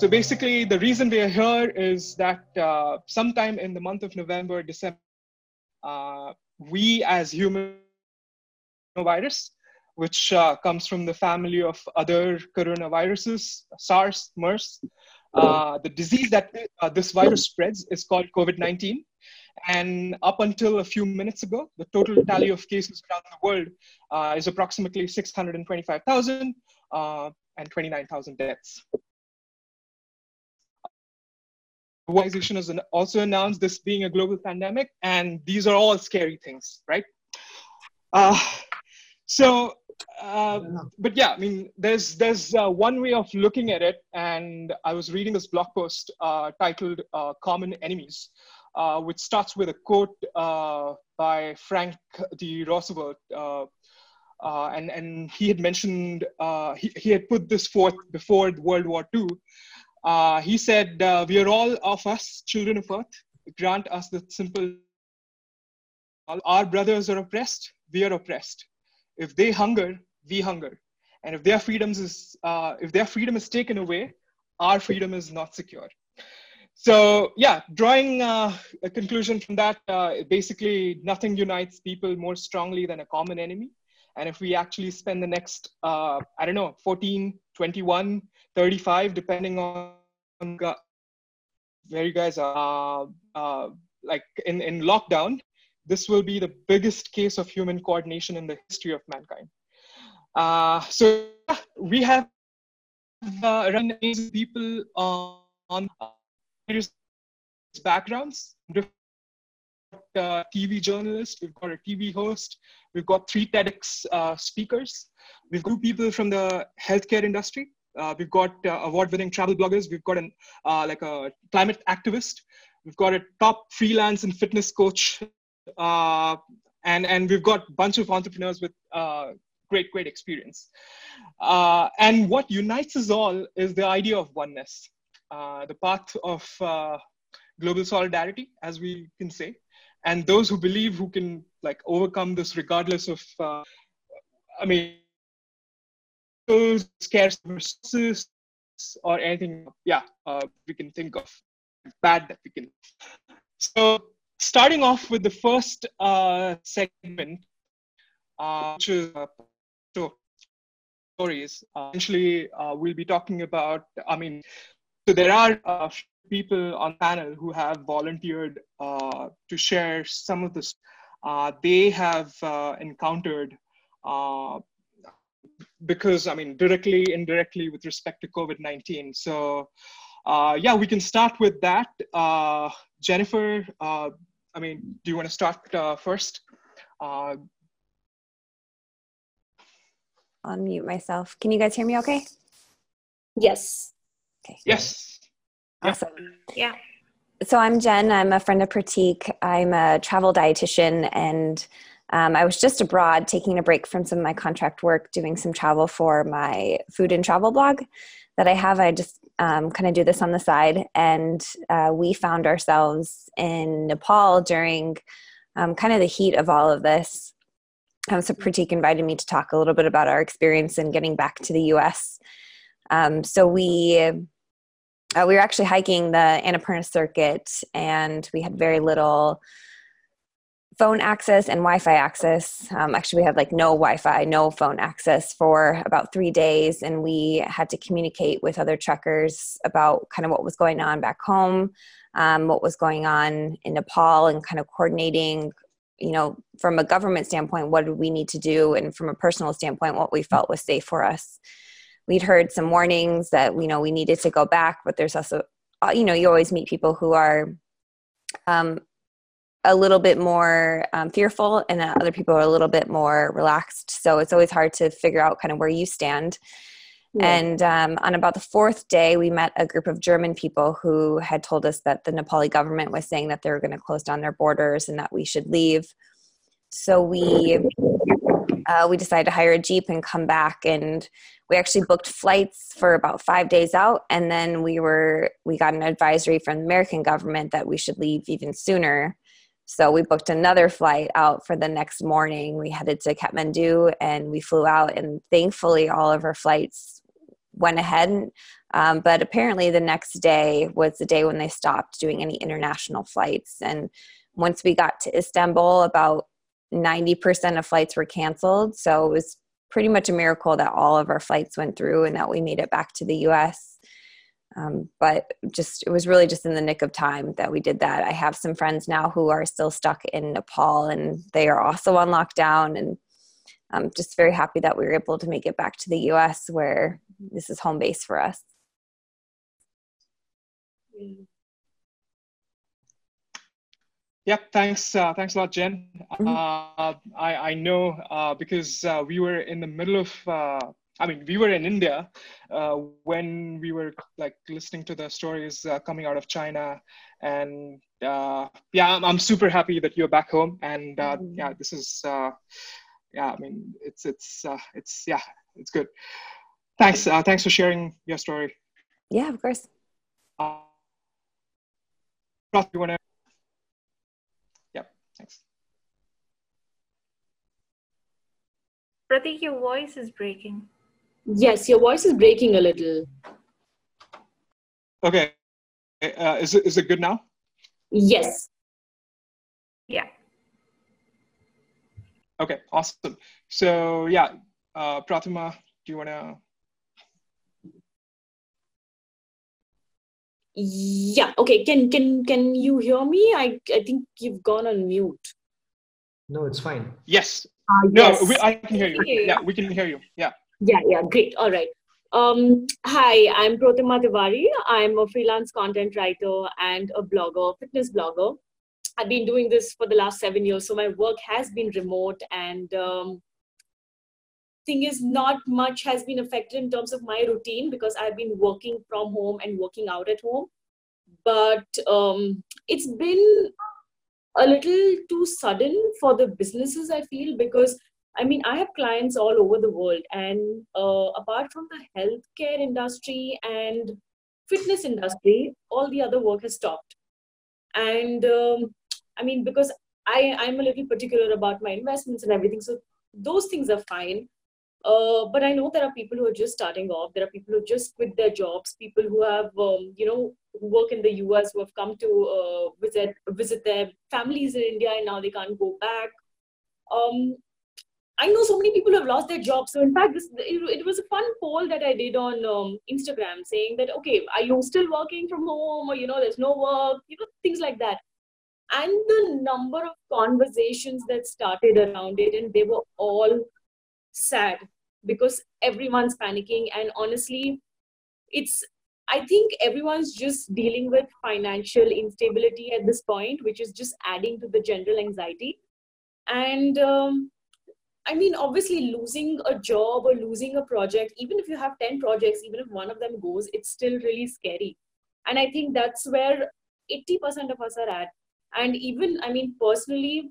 So basically, the reason we are here is that uh, sometime in the month of November, December, uh, we as human virus, which uh, comes from the family of other coronaviruses, SARS, MERS. Uh, the disease that uh, this virus spreads is called COVID-19. And up until a few minutes ago, the total tally of cases around the world uh, is approximately 625,000 uh, and 29,000 deaths. Organization has also announced this being a global pandemic, and these are all scary things, right? Uh, so, uh, but yeah, I mean, there's there's uh, one way of looking at it, and I was reading this blog post uh, titled uh, "Common Enemies," uh, which starts with a quote uh, by Frank D. Roosevelt. Uh, uh, and, and he had mentioned, uh, he, he had put this forth before World War II. Uh, he said, We are all of us children of earth. Grant us the simple. Our brothers are oppressed, we are oppressed. If they hunger, we hunger. And if their freedoms is, if their freedom is taken away, our freedom is not secure so yeah drawing uh, a conclusion from that uh, basically nothing unites people more strongly than a common enemy and if we actually spend the next uh, i don't know 14 21 35 depending on where you guys are uh, like in, in lockdown this will be the biggest case of human coordination in the history of mankind uh, so we have uh, people on, on various backgrounds. Uh, TV journalist, we've got a TV host, we've got three TEDx uh, speakers, we've got people from the healthcare industry, uh, we've got uh, award-winning travel bloggers, we've got an uh, like a climate activist, we've got a top freelance and fitness coach, uh, and and we've got a bunch of entrepreneurs with great great experience. and what unites us all is the idea of oneness. The path of global solidarity, as we can say, and those who believe who can like overcome this regardless of, uh, I mean, those scarce resources or anything. Yeah, uh, we can think of bad that we can. So starting off with the first uh, segment, which is stories. essentially, we'll be talking about. I mean, so there are uh, people on panel who have volunteered uh, to share some of this. Uh, they have uh, encountered uh, because I mean directly, indirectly with respect to COVID-19. So uh, yeah, we can start with that. Jennifer, I mean, do you want to start first? Unmute myself. Can you guys hear me okay? Yes. Okay. Yes. Awesome. Yeah. So I'm Jen. I'm a friend of Pratik. I'm a travel dietitian, and um, I was just abroad taking a break from some of my contract work, doing some travel for my food and travel blog that I have. I just um, kind of do this on the side, and uh, we found ourselves in Nepal during um, kind of the heat of all of this. Um, so Pratik invited me to talk a little bit about our experience in getting back to the U.S. Um, so we uh, we were actually hiking the Annapurna circuit, and we had very little phone access and Wi-Fi access. Um, actually, we had like no Wi-Fi, no phone access for about three days, and we had to communicate with other trekkers about kind of what was going on back home, um, what was going on in Nepal, and kind of coordinating. You know, from a government standpoint, what did we need to do, and from a personal standpoint, what we felt was safe for us we'd heard some warnings that you know we needed to go back but there's also uh, you know you always meet people who are um, a little bit more um, fearful and other people are a little bit more relaxed. So it's always hard to figure out kind of where you stand. Yeah. and um, on about the fourth day we met a group of german people who had told us that the nepali government was saying that they were going to close down their borders and that we should leave. So we uh, we decided to hire a jeep and come back and we actually booked flights for about five days out and then we were we got an advisory from the american government that we should leave even sooner so we booked another flight out for the next morning we headed to kathmandu and we flew out and thankfully all of our flights went ahead. Um, but apparently, the next day was the day when they stopped doing any international flights. And once we got to Istanbul, about 90% of flights were canceled. So it was pretty much a miracle that all of our flights went through and that we made it back to the US. Um, but just it was really just in the nick of time that we did that. I have some friends now who are still stuck in Nepal and they are also on lockdown. And I'm just very happy that we were able to make it back to the US where this is home base for us. Yeah, thanks. Uh, thanks a lot, Jen. Mm-hmm. Uh, I, I know uh, because uh, we were in the middle of, uh, I mean, we were in India uh, when we were like listening to the stories coming out of China. And yeah, I'm, I'm, super happy that you're back home. And mm-hmm. yeah, this is, yeah, I mean, it's, it's, it's, yeah, it's good. Thanks. thanks for sharing your story. Yeah, of course. Uh, you want to Thanks. Pratik, your voice is breaking. Yes, your voice is breaking a little. Okay. Uh, is, it, is it good now? Yes. Yeah. Okay, awesome. So yeah, uh, Protima, do you want to Yeah. Okay. Can can can you hear me? I I think you've gone on mute. No, it's fine. Yes. Uh, no, yes. We, I can hear you. Yeah, we can hear you. Yeah. Yeah. Yeah. Great. All right. Um, hi, I'm Protima Tiwari. I'm a freelance content writer and a blogger, fitness blogger. I've been doing this for the last seven years, so my work has been remote and um, thing is not much has been affected in terms of my routine because i've been working from home and working out at home. But um, it's been a little too sudden for the businesses i feel because i mean i have clients all over the world and uh, apart from the healthcare industry and fitness industry all the other work has stopped. And um, i mean because i i'm a little particular about my investments and everything so those things are fine uh, but I know there are people who are just starting off. There are people who just quit their jobs. People who have, um, you know, who work in the US who have come to uh, visit visit their families in India and now they can't go back. Um, I know so many people have lost their jobs. So in fact, this it, it was a fun poll that I did on um, Instagram saying that okay, are you still working from home or you know there's no work, you know things like that. And the number of conversations that started around it, and they were all sad because everyone's panicking. And honestly it's i think everyone's just dealing with financial instability at this point which is just adding to the general anxiety. And um, i mean obviously losing a job or losing a project even if you have 10 projects even if one of them goes it's still really scary. And i think that's where 80% of us are at. And even i mean personally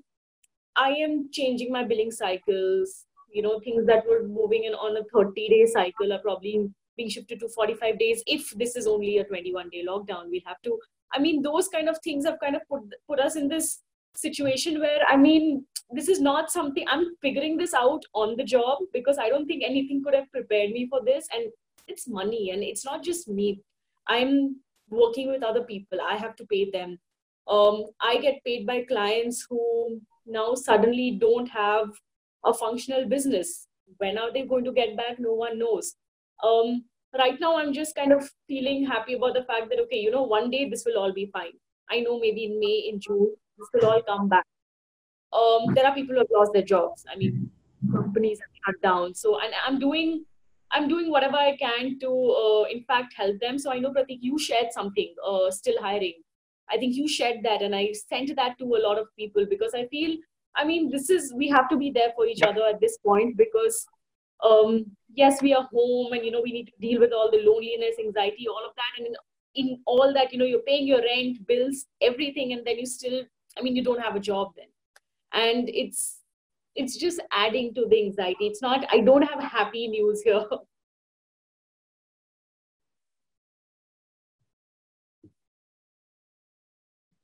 i am changing my billing cycles you know things that were moving in on a 30 day cycle are probably being shifted to 45 days if this is only a 21 day lockdown. We'll have to i mean those kind of things have kind of put put us in this situation where i mean this is not something i'm figuring this out on the job because i don't think anything could have prepared me for this. And it's money and it's not just me. I'm working with other people. I have to pay them. Um, i get paid by clients who now suddenly don't have a functional business. When are they going to get back? No one knows. Um, right now, I'm just kind of feeling happy about the fact that, okay, you know, one day this will all be fine. I know maybe in May, in June, this will all come back. Um, there are people who have lost their jobs. I mean, companies have shut down. So, and I'm doing I'm doing whatever I can to, uh, in fact, help them. So I know, Pratik, you shared something, uh, still hiring. I think you shared that, and I sent that to a lot of people because I feel I mean, this is we have to be there for each other at this point because um, yes, we are home and you know we need to deal with all the loneliness, anxiety, all of that, and in, in all that, you know, you're paying your rent, bills, everything, and then you still, I mean, you don't have a job then, and it's it's just adding to the anxiety. It's not. I don't have happy news here.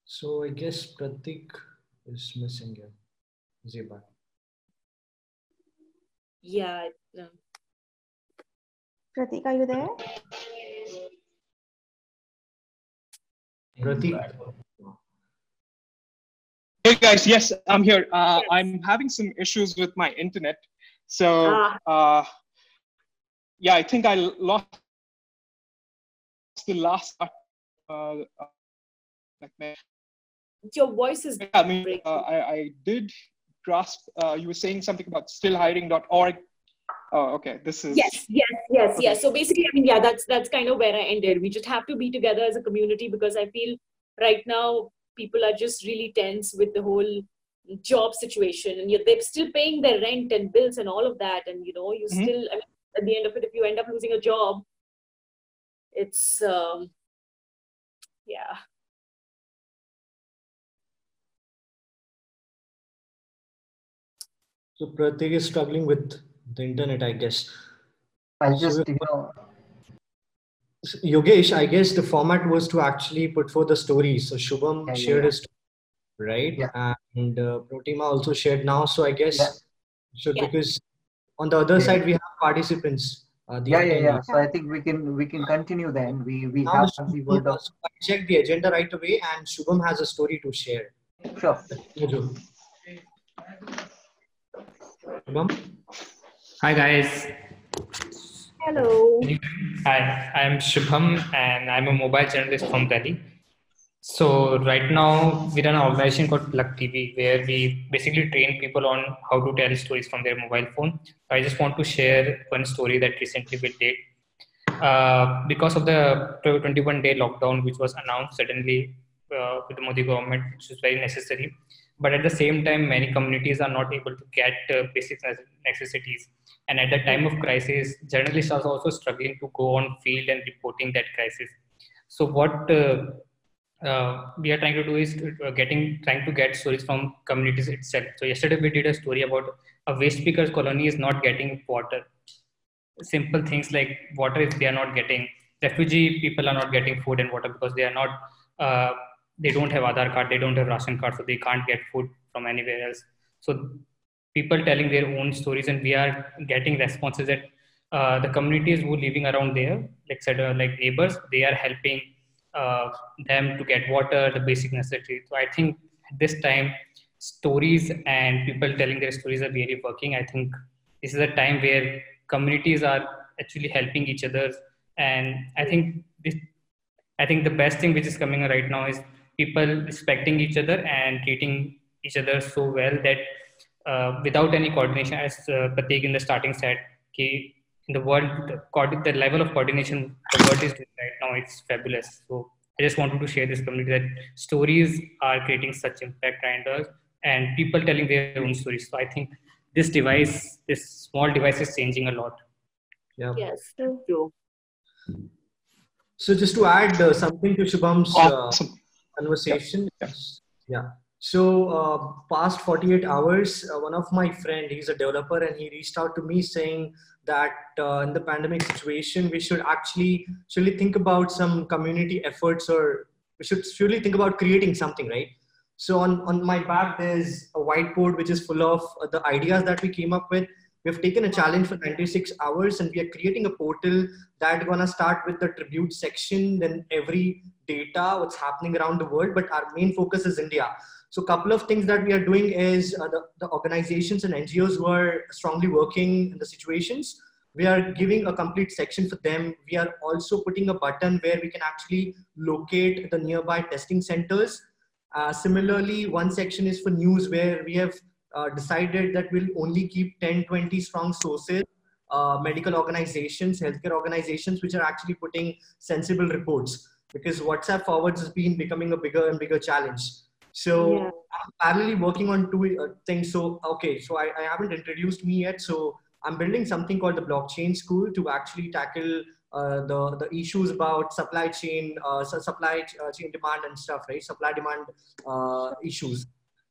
So I guess Pratik is missing here. Yeah. Um, Pratik, are you there? Pratik. Hey guys, yes, I'm here. Uh, I'm having some issues with my internet. So, Ah. uh, yeah, I think I lost the last. Uh, uh, like Your voice is yeah, I mean, uh, I, I did grasp, uh, you were saying something about stillhiring.org. Oh, okay. This is. yes yes yes Okay. yes so basically i mean yeah that's that's kind of where i ended we just have to be together as a community because i feel right now people are just really tense with the whole job situation and yet they're still paying their rent and bills and all of that and you know you Mhm. still I mean, at the end of it if you end up losing a job it's um yeah So Pratik is struggling with the internet, I guess. I So just, we- you know, Yogesh, I guess the format was to actually put forth the story. So Shubham Yeah, yeah, shared yeah. his story, right? Yeah. And uh, Protima also shared now. So I guess Yeah. should Yeah. because on the other Yeah. side we have participants. Uh, yeah, yeah, yeah. So I think we can we can continue then. We we Now have the the Shubham- word of so I checked the agenda right away, and Shubham has a story to share. sure. Jojo. Shubham? Hi guys. hello Hi, I'm Shubham and I'm a mobile journalist from Delhi. So right now we run an organization called Plug TV where we basically train people on how to tell stories from their mobile phone. I just want to share one story that recently we did. Uh, because of the 21 day lockdown which was announced suddenly uh, with the Modi government, which is very necessary. But at the same time, many communities are not able to get uh, basic necessities. And at the time of crisis, journalists are also struggling to go on field and reporting that crisis. So what uh, uh, we are trying to do is uh, getting trying to get stories from communities itself. So yesterday we did a story about a waste pickers colony is not getting water. Simple things like water if they are not getting. Refugee people are not getting food and water because they are not. They don't have Aadhaar card. They don't have ration card, so they can't get food from anywhere else. So people telling their own stories, and we are getting responses that uh, the communities who are living around there, like said, uh, like neighbors, they are helping uh, them to get water, the basic necessities. So I think this time, stories and people telling their stories are really working. I think this is a time where communities are actually helping each other, and I think this. I think the best thing which is coming right now is people respecting each other and treating each other so well that uh, without any coordination, as uh, Pratik in the starting said, ki in the world, the, the level of coordination the world is doing right now, it's fabulous. So I just wanted to share this community that stories are creating such impact and us and people telling their own stories. So I think this device, this small device is changing a lot. Yeah. yes thank you. So just to add uh, something to Shubham's uh, Awesome. Conversation. Yeah. Yeah. So uh, past 48 hours, uh, one of my friend, he's a developer, and he reached out to me saying that uh, in the pandemic situation, we should actually surely think about some community efforts, or we should surely think about creating something, right? So on on my back, there's a whiteboard which is full of uh, the ideas that we came up with. We've taken a challenge for 96 hours, and we are creating a portal that gonna start with the tribute section, then every data, what's happening around the world. But our main focus is India. So a couple of things that we are doing is uh, the, the organizations and NGOs who are strongly working in the situations, we are giving a complete section for them. We are also putting a button where we can actually locate the nearby testing centers. Uh, similarly, one section is for news where we have uh, decided that we'll only keep 10, 20 strong sources, uh, medical organizations, healthcare organizations, which are actually putting sensible reports because WhatsApp forwards has been becoming a bigger and bigger challenge. So Yeah. I'm parallelly working on two uh, things. So okay, so I, I haven't introduced me yet. So I'm building something called the blockchain school to actually tackle uh, the the issues about supply chain, uh, supply uh, chain demand and stuff, right? Supply demand uh, issues.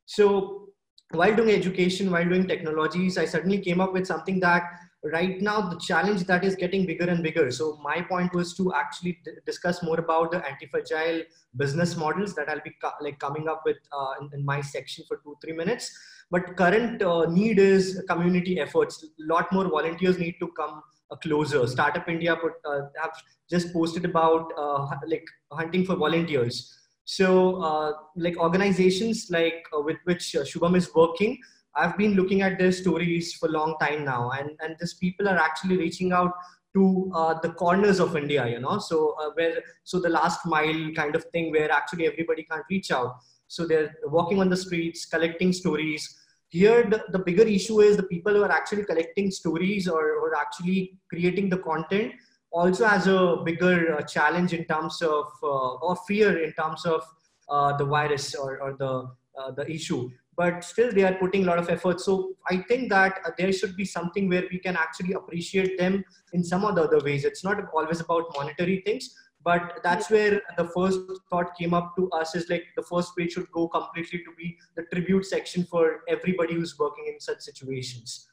So while doing education, while doing technologies, I suddenly came up with something that right now the challenge that is getting bigger and bigger. So my point was to actually d- discuss more about the anti-fragile business models that I'll be co- like coming up with uh, in, in my section for two three minutes. But current uh, need is community efforts. A lot more volunteers need to come uh, closer. Startup India put, uh, have just posted about uh, like hunting for volunteers. So, uh, like organizations like uh, with which uh, Shubham is working, I've been looking at their stories for a long time now, and and these people are actually reaching out to uh, the corners of India, you know, so uh, where so the last mile kind of thing where actually everybody can't reach out. So they're walking on the streets, collecting stories. Here, the, the bigger issue is the people who are actually collecting stories or, or actually creating the content also has a bigger uh, challenge in terms of uh, or fear in terms of uh, the virus or, or the uh, the issue. But still they are putting a lot of effort. So i think that there should be something where we can actually appreciate them in some of the other ways. It's not always about monetary things but that's where the first thought came up to us is like the first page should go completely to be the tribute section for everybody who's working in such situations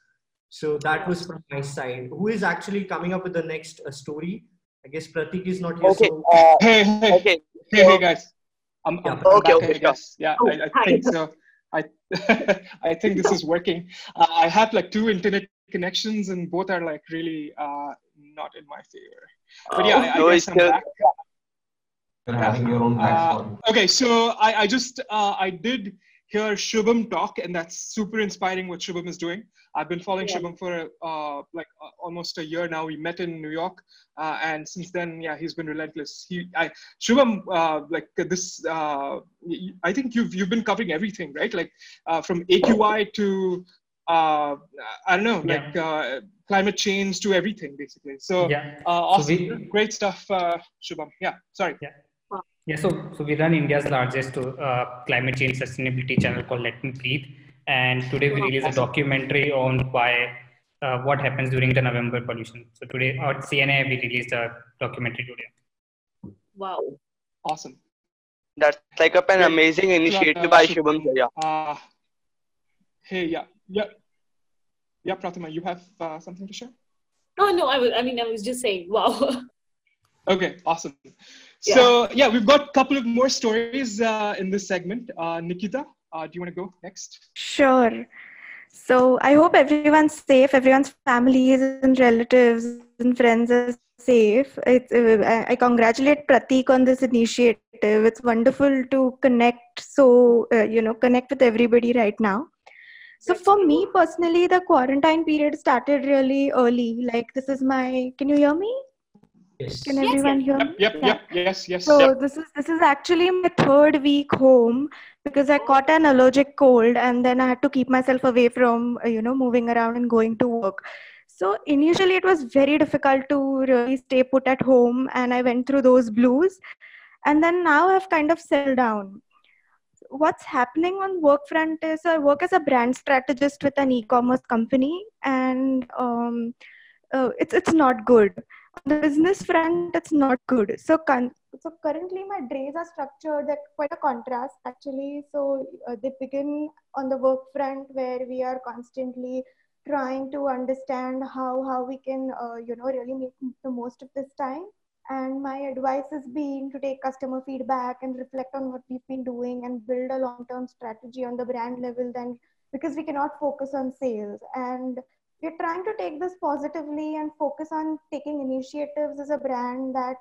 so that was from my side. Who is actually coming up with the next uh, story? I guess Pratik is not here. Okay. So Uh, Hey, hey, okay. hey, hey, guys. I'm, I'm, Yeah. I'm Okay, back, okay, I guess. Yeah, Oh, I, I think so. I, I think this is working. Uh, I have like two internet connections, and both are like really uh, not in my favor. But yeah, I, I guess I'm back. You're having your own Uh, okay, so I, I just uh, I did hear Shubham talk, and that's super inspiring what Shubham is doing. I've been following Yeah. Shubham for uh, like uh, almost a year now. We met in New York, uh, and since then, yeah, he's been relentless. He, I, Shubham, uh, like this, uh, I think you've you've been covering everything, right? Like uh, from AQI to uh, I don't know, like uh, climate change to everything, basically. So Yeah. uh, So we- great stuff, uh, Shubham. Yeah, sorry. Yeah, so, so we run India's largest uh, climate change sustainability channel called Let Me Breathe. And today we release a documentary on why, uh, what happens during the November pollution. So today, at CNA, we released a documentary today. Wow. Awesome. That's like up an Great. amazing Uh, initiative by Shubham Jaya. Uh, hey, yeah, yeah, yeah, Protima, you have uh, something to share? No, no, I was, I mean, I was just saying, wow. Okay, awesome. So yeah, we've got a couple of more stories uh, in this segment. Uh, Nikita, uh, do you want to go next? Sure. So I hope everyone's safe, everyone's families and relatives and friends are safe. It's, uh, I I congratulate Pratik on this initiative. It's wonderful to connect, so uh, you know, connect with everybody right now. So for me personally, the quarantine period started really early. Like this is my. Can you hear me? yes. Can Yes, everyone yes. hear Yep, me? yep, Yeah. yep, yes, yes. So yep. this is this is actually my third week home because I caught an allergic cold and then I had to keep myself away from uh, you know moving around and going to work. So initially it was very difficult to really stay put at home and I went through those blues and then now I've kind of settled down. What's happening on work front is I work as a brand strategist with an e-commerce company and um, uh, it's it's not good on the business front it's not good. So con- so currently my days are structured at quite a contrast actually. So uh, they begin on the work front where we are constantly trying to understand how how we can uh, you know really make the most of this time. And my advice has been to take customer feedback and reflect on what we've been doing and build a long term strategy on the brand level then because we cannot focus on sales. And we're trying to take this positively and focus on taking initiatives as a brand that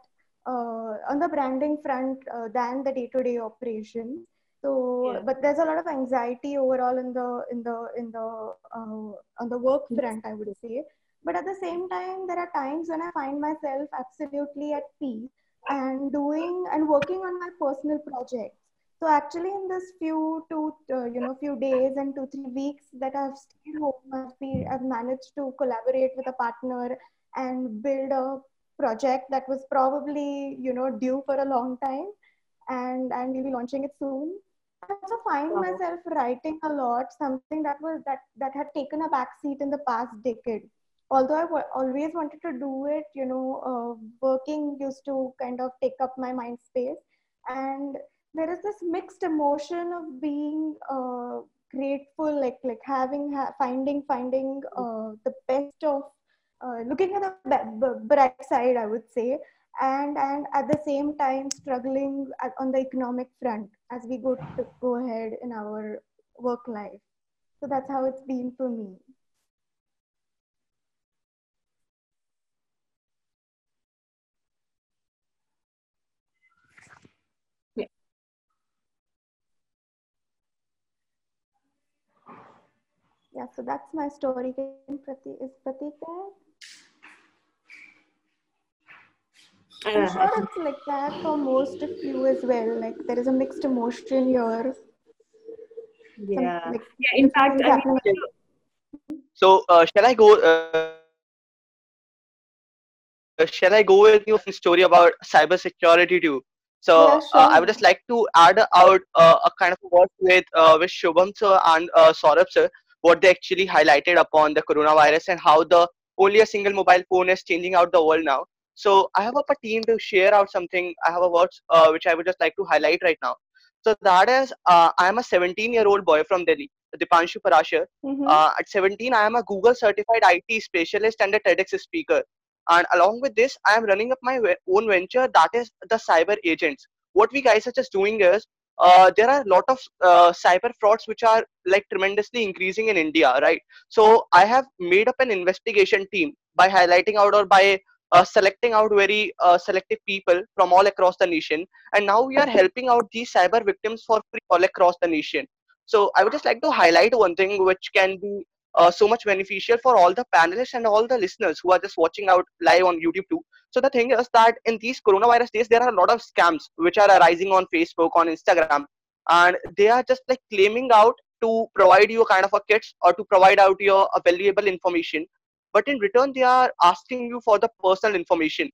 uh, on the branding front uh, than the day-to-day operation so Yeah. but there's a lot of anxiety overall in the in the in the uh, on the work front i would say. But at the same time there are times when i find myself absolutely at peace and doing and working on my personal projects so actually, in this few two, uh, you know, few days and two three weeks that I've stayed home, I've, been, I've managed to collaborate with a partner and build a project that was probably, you know, due for a long time, and and we'll be launching it soon. I also find Wow. myself writing a lot, something that was that that had taken a backseat in the past decade. Although I wa- always wanted to do it, you know, uh, working used to kind of take up my mind space, and there is this mixed emotion of being uh, grateful like like having ha- finding finding uh, the best of uh, looking at the b- b- bright side i would say and and at the same time struggling at, on the economic front as we go to go ahead in our work life. So that's how it's been for me yeah, so that's my story. Can Pratik, is Pratik there? I'm Uh, sure it's like that for most of you as well. Like there is a mixed emotion here. Some, yeah. like, Yeah. In fact, I mean, So uh, shall I go? Uh, shall I go with you a story about cybersecurity too? So Yeah, uh, I would just like to add out uh, a kind of work with uh, with Shubham sir and uh, Saurabh sir, what they actually highlighted upon the coronavirus and how the only a single mobile phone is changing out the world now. So I have up a team to share out something. I have a words uh, which I would just like to highlight right now. So that is, uh, I am a 17 year old boy from Delhi, Dipanshu Parashar. Mm-hmm. Uh, at 17, I am a Google certified IT specialist and a TEDx speaker. And along with this, I am running up my own venture that is the cyber agents. What we guys are just doing is uh, there are a lot of uh, cyber frauds which are like tremendously increasing in India, right? So I have made up an investigation team by highlighting out or by uh, selecting out very uh, selective people from all across the nation, and now we are helping out these cyber victims for free all across the nation. So I would just like to highlight one thing which can be uh, so much beneficial for all the panelists and all the listeners who are just watching out live on YouTube too. So the thing is that in these coronavirus days, there are a lot of scams which are arising on Facebook, on Instagram, and they are just like claiming out to provide you kind of a kits or to provide out your valuable information. But in return, they are asking you for the personal information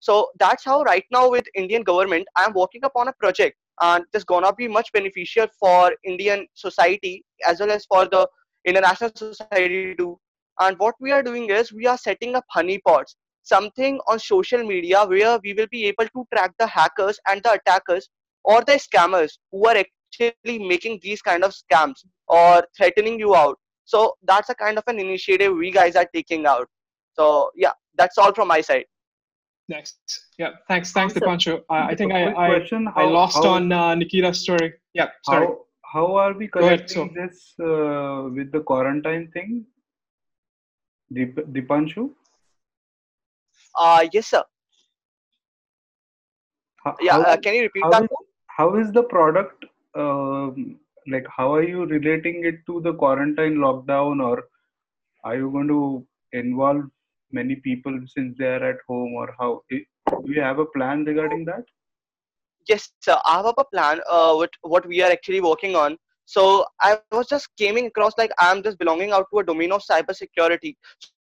so that's how right now with indian government i'm working upon a project and this gonna be much beneficial for indian society as well as for the international society do. and what we are doing is we are setting up honeypots something on social media where we will be able to track the hackers and the attackers or the scammers who are actually making these kind of scams or threatening you out so that's a kind of an initiative we guys are taking out so yeah that's all from my side Next. Yeah. Thanks. Thanks, Awesome. Dipanshu. I, I think I, I, question, I how- lost how- on uh, Nikita's story. Yeah. Sorry. How how are we Go ahead, connecting this uh, with the quarantine thing? Dip, Dipanshu? uh yes sir. How, yeah how, uh, can you repeat how that is, how is the product um, like how are you relating it to the quarantine lockdown or are you going to involve many people since they are at home or how? Do you have a plan regarding that yes sir. I have a plan uh what what we are actually working on. So i was just coming across like i'm just belonging out to a domain of cybersecurity.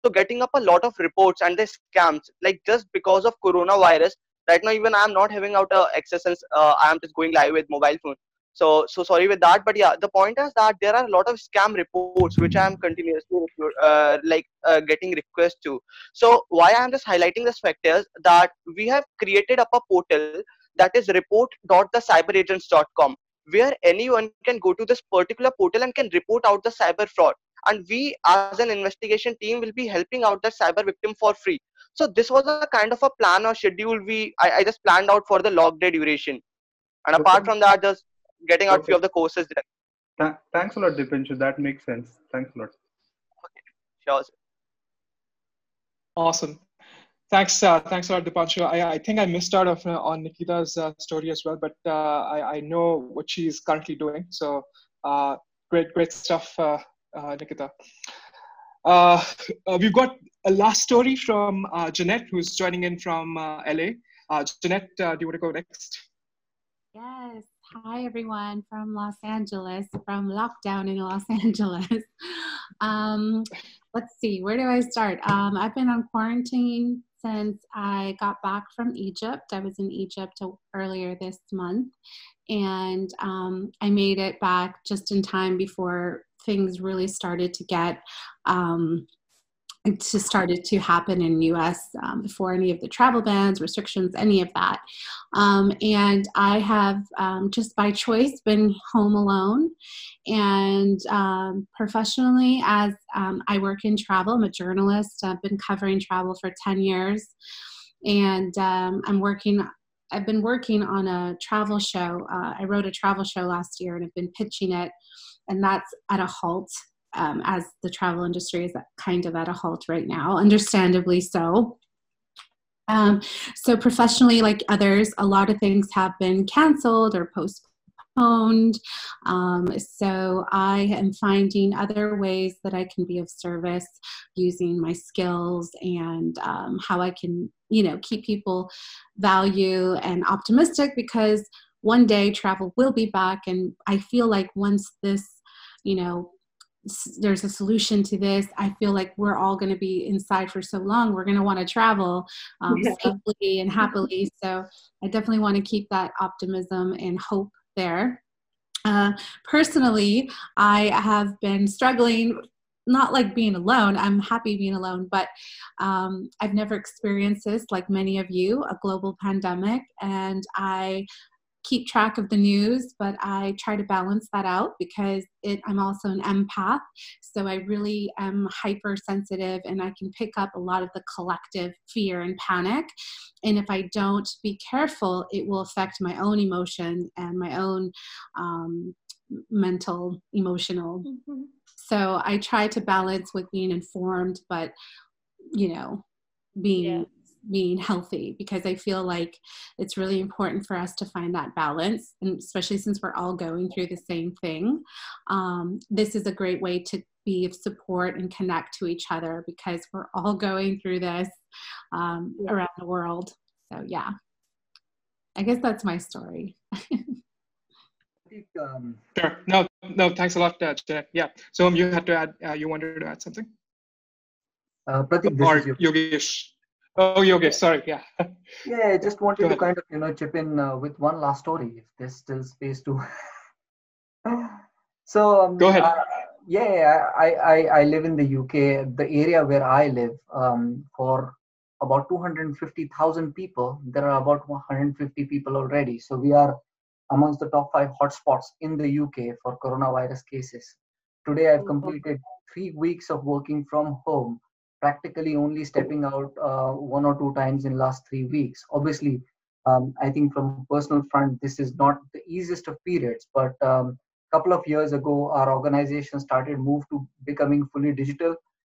So getting up a lot of reports and the scams like just because of coronavirus. Right now even i'm not having out a access uh, i'm just going live with mobile phone. So so sorry with that but yeah the point is that there are a lot of scam reports which i'm continuously uh, like uh, getting requests to. So why i'm just highlighting this fact is that we have created up a portal that is report.thecyberagents.com where anyone can go to this particular portal and can report out the cyber fraud. And we as an investigation team will be helping out the cyber victim for free. So this was a kind of a plan or schedule we i, I just planned out for the log day duration. And apart from that just getting out few of the courses done. Th- thanks a lot dipanshu that makes sense. Thanks a lot. Sure sir. Awesome. Thanks. Uh, thanks a lot, Dipanshu. I, I think I missed out of, uh, on Nikita's uh, story as well, but uh, I, I know what she's currently doing. So uh, great, great stuff, uh, Nikita. We've got a last story from Jeanette, who's joining in from LA. Jeanette, do you want to go next? Yes. Hi, everyone from Los Angeles, from lockdown in Los Angeles. Um, let's see, where do I start? Um, I've been on quarantine since I got back from Egypt. I was in Egypt earlier this month, and um, I made it back just in time before things really started to get um, to started to happen in us um, before any of the travel bans restrictions any of that. Um, and i have um, just by choice been home alone. And um, professionally as um, i work in travel i'm a journalist i've been covering travel for 10 years. And um, i'm working i've been working on a travel show uh, i wrote a travel show last year and i've been pitching it. And that's at a halt um, as the travel industry is kind of at a halt right now, understandably so. Um, so, professionally, like others, a lot of things have been canceled or postponed. Um, so I am finding other ways that I can be of service using my skills and um, how I can, you know, keep people value and optimistic because one day travel will be back. And I feel like once this, you know, there's a solution to this. I feel like we're all going to be inside for so long. We're going to want to travel um, yeah. safely and happily. So I definitely want to keep that optimism and hope there. Uh, personally, I have been struggling. Not like being alone. I'm happy being alone, but um, I've never experienced this like many of you, a global pandemic, and I keep track of the news, but I try to balance that out because it, I'm also an empath. So I really am hypersensitive and I can pick up a lot of the collective fear and panic. And if I don't be careful, it will affect my own emotion and my own um, mental, emotional. Mm-hmm. So I try to balance with being informed, but you know, being yeah being healthy because I feel like it's really important for us to find that balance, and especially since we're all going through the same thing. Um, this is a great way to be of support and connect to each other because we're all going through this um, yeah. around the world. So, yeah, I guess that's my story. um, sure. No, no, thanks a lot, uh, Jeanette. Yeah. So, um, you had to add, uh, you wanted to add something? Uh, Pratik, this or is your... Yogesh. Oh, Yogesh, sorry. Yeah. Yeah, I just wanted to kind of, you know, chip in uh, with one last story, if there's still space to. so, um, go ahead. Uh, yeah, I, I, I live in the UK. The area where I live, um, for about 250,000 people, there are about 150 people already. So we are amongst the top five hotspots in the UK for coronavirus cases. Today, I've completed three weeks of working from home practically only stepping out uh, one or two times in last three weeks. Obviously, um, I think from personal front, this is not the easiest of periods, but a um, couple of years ago, our organization started move to becoming fully digital.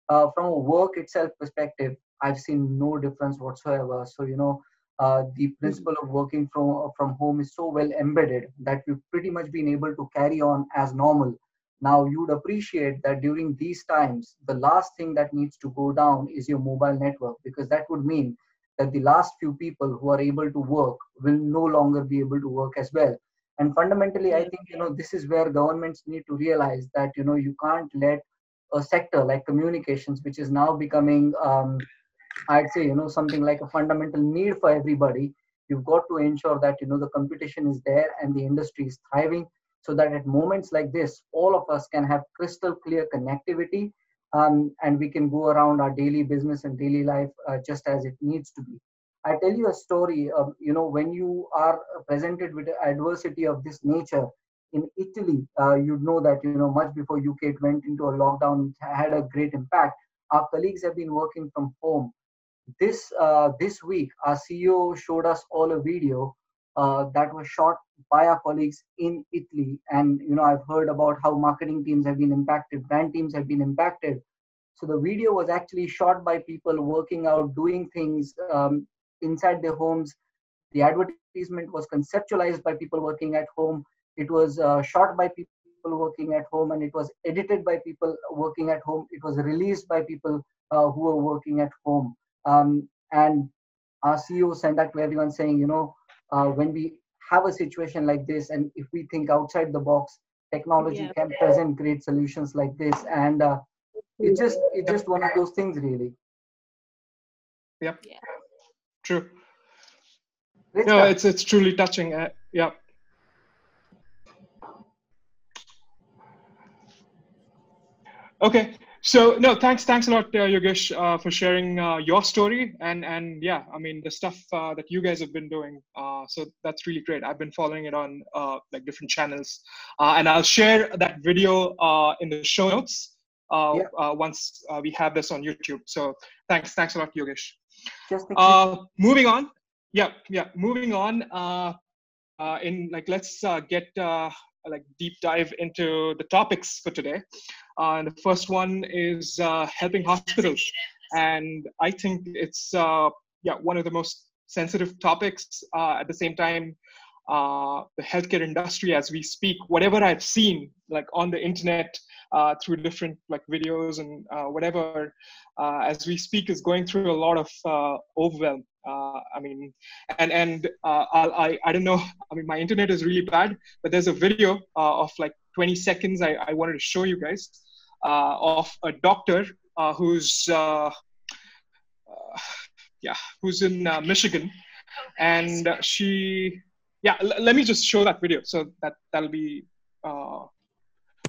Uh, from a work itself perspective, I've seen no difference whatsoever. So, you know, uh, the principle of working from, from home is so well embedded that we've pretty much been able to carry on as normal now, you'd appreciate that during these times, the last thing that needs to go down is your mobile network, because that would mean that the last few people who are able to work will no longer be able to work as well. And fundamentally, I think you know this is where governments need to realize that you know you can't let a sector like communications, which is now becoming, um, I'd say, you know, something like a fundamental need for everybody. You've got to ensure that you know the competition is there and the industry is thriving so that at moments like this, all of us can have crystal clear connectivity um, and we can go around our daily business and daily life uh, just as it needs to be. I tell you a story, uh, you know, when you are presented with adversity of this nature, in Italy, uh, you'd know that, you know, much before UK went into a lockdown, it had a great impact. Our colleagues have been working from home. This, uh, this week, our CEO showed us all a video uh, that was shot by our colleagues in Italy. And you know, I've heard about how marketing teams have been impacted, brand teams have been impacted. So the video was actually shot by people working out, doing things um, inside their homes. The advertisement was conceptualized by people working at home. It was uh, shot by people working at home, and it was edited by people working at home. It was released by people uh, who were working at home. Um, and our CEO sent that to everyone saying, you know, uh, when we have a situation like this and if we think outside the box technology yeah. can present great solutions like this and uh, it's just it's just one of those things really. Yep. Yeah. true. No it's it's truly touching uh, yeah. Okay so no, thanks, thanks a lot, uh, Yogesh, uh, for sharing uh, your story and and yeah, I mean the stuff uh, that you guys have been doing. Uh, so that's really great. I've been following it on uh, like different channels, and I'll share that video in the show notes yeah. once we have this on YouTube. So thanks, thanks a lot, Yogesh. Just moving on. Yeah, yeah. Moving on. in like let's get like deep dive into the topics for today. Uh, and the first one is uh, helping hospitals, and I think it's uh, yeah one of the most sensitive topics. Uh, at the same time, uh, the healthcare industry as we speak. Whatever I've seen, like on the internet, uh, through different like videos and uh, whatever, uh, as we speak, is going through a lot of uh, overwhelm. Uh, I mean, and and I I don't know. I mean, my internet is really bad, but there's a video of like 20 seconds I, I wanted to show you guys uh, of a doctor uh, who's uh, yeah who's in Michigan, and she yeah l- let me just show that video so that that'll be uh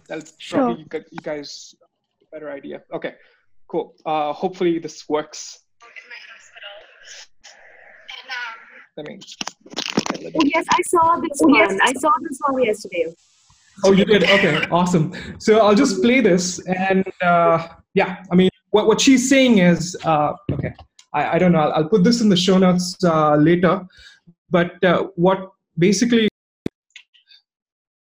that'll Sure. probably get you guys a better idea okay cool uh hopefully this works let me, okay, let Oh yes, I saw this Oh, one. yes. I saw this one yesterday. Oh, you did? Okay, awesome. So I'll just play this, and uh, yeah, I mean, what, what she's saying is, uh, okay, I, I don't know, I'll, I'll put this in the show notes uh, later, but uh, what basically,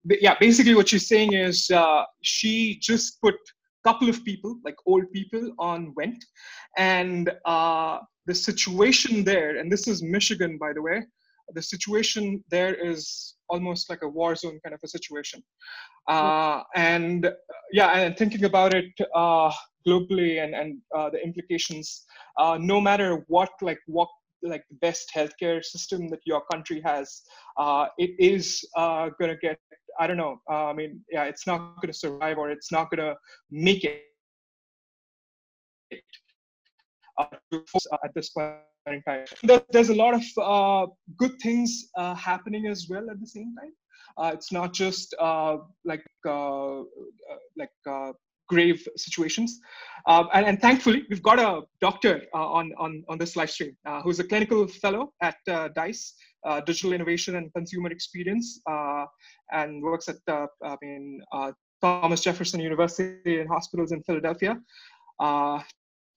yeah, basically what she's saying is uh, she just put a couple of people, like old people, on Went, and uh, the situation there, and this is Michigan, by the way, the situation there is almost like a war zone kind of a situation. Uh, and uh, yeah, and thinking about it uh, globally and, and uh, the implications, uh, no matter what, like what, like the best healthcare system that your country has, uh, it is uh, gonna get, I don't know, I mean, yeah, it's not gonna survive or it's not gonna make it uh, at this point in time. There, there's a lot of uh, good things uh, happening as well at the same time. Uh, it's not just uh, like uh, uh, like grave situations, and, and thankfully we've got a doctor uh, on on on this live stream uh, who's a clinical fellow at uh, Dice. Digital innovation and consumer experience, and works at I mean Thomas Jefferson University and hospitals in Philadelphia.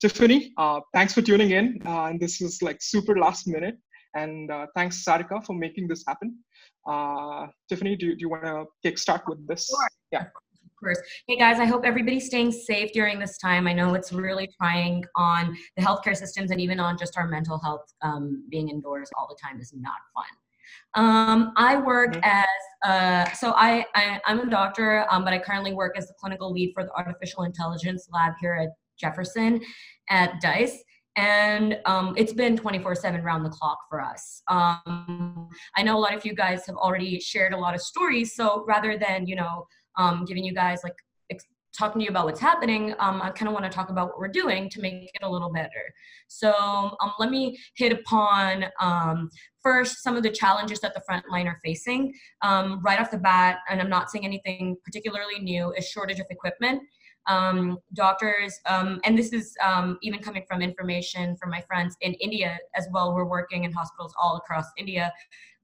Tiffany, uh, thanks for tuning in. Uh, and this is like super last minute. And uh, thanks, Sarika, for making this happen. Uh, Tiffany, do, do you want to kickstart with this? Yeah. Of course. Hey guys, I hope everybody's staying safe during this time. I know it's really trying on the healthcare systems and even on just our mental health. Um, being indoors all the time is not fun. Um, I work as uh, so I, I I'm a doctor, um, but I currently work as the clinical lead for the artificial intelligence lab here at Jefferson at Dice. And um, it's been 24 7 round the clock for us. Um, I know a lot of you guys have already shared a lot of stories. So rather than, you know, um, giving you guys like talking to you about what's happening, um, I kind of want to talk about what we're doing to make it a little better. So um, let me hit upon um, first some of the challenges that the frontline are facing. Um, right off the bat, and I'm not saying anything particularly new, is shortage of equipment. Um, doctors, um, and this is um, even coming from information from my friends in India as well. We're working in hospitals all across India.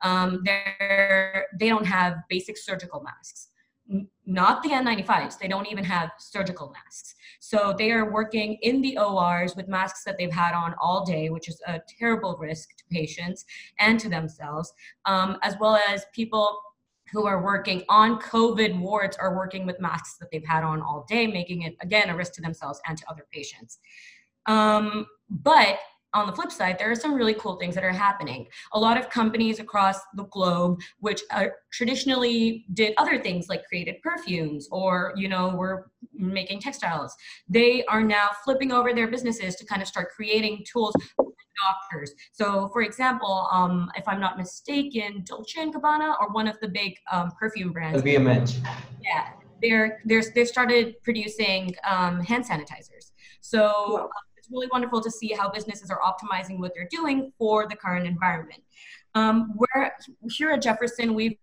Um, they don't have basic surgical masks n- not the N95s. They don't even have surgical masks. So they are working in the ORs with masks that they've had on all day, which is a terrible risk to patients and to themselves, um, as well as people who are working on COVID wards are working with masks that they've had on all day, making it again a risk to themselves and to other patients. Um, but on the flip side, there are some really cool things that are happening. A lot of companies across the globe, which uh, traditionally did other things like created perfumes or, you know, were making textiles, they are now flipping over their businesses to kind of start creating tools doctors. So, for example, um, if I'm not mistaken, Dolce and Gabbana or one of the big um, perfume brands. LVMH. Yeah, they're, they're, they've started producing um, hand sanitizers. So uh, it's really wonderful to see how businesses are optimizing what they're doing for the current environment. Um, we're here at Jefferson. We've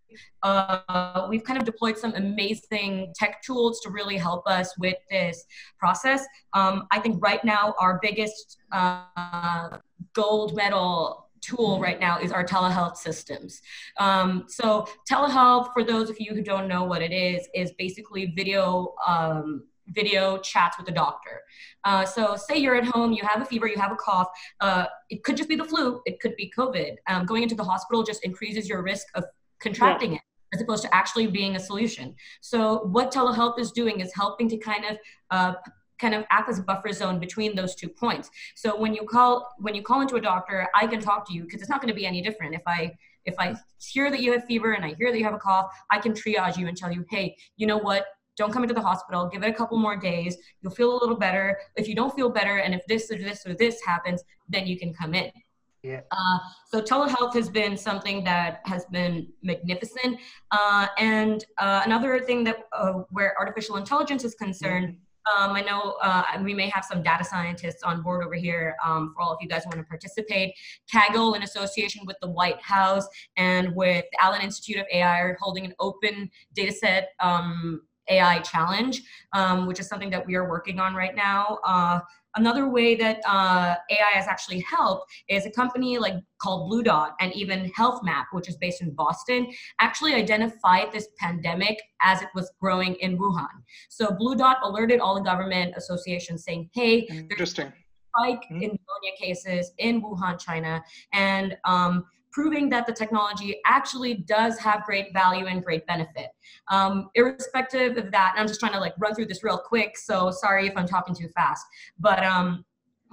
uh, we've kind of deployed some amazing tech tools to really help us with this process. Um, I think right now our biggest uh, gold medal tool right now is our telehealth systems. Um, so telehealth, for those of you who don't know what it is, is basically video um, video chats with a doctor. Uh, so say you're at home, you have a fever, you have a cough. Uh, it could just be the flu. It could be COVID. Um, going into the hospital just increases your risk of contracting it as opposed to actually being a solution. So what telehealth is doing is helping to kind of uh, kind of act as a buffer zone between those two points. So when you call when you call into a doctor, I can talk to you because it's not going to be any different if I if I hear that you have fever and I hear that you have a cough, I can triage you and tell you, hey, you know what? Don't come into the hospital. Give it a couple more days. You'll feel a little better. If you don't feel better, and if this or this or this happens, then you can come in. Yeah. Uh, so telehealth has been something that has been magnificent. Uh, and uh, another thing that uh, where artificial intelligence is concerned, um, I know uh, we may have some data scientists on board over here um, for all of you guys who want to participate. Kaggle, in association with the White House and with the Allen Institute of AI, are holding an open data set um, AI challenge, um, which is something that we are working on right now. Uh, another way that uh, AI has actually helped is a company like called Blue Dot and even Health Map, which is based in Boston, actually identified this pandemic as it was growing in Wuhan. So Blue Dot alerted all the government associations saying, "Hey, there's Interesting. spike in pneumonia cases in Wuhan, China, and um, proving that the technology actually does have great value and great benefit. Um, irrespective of that, I'm just trying to like run through this real quick, so sorry if I'm talking too fast, but um,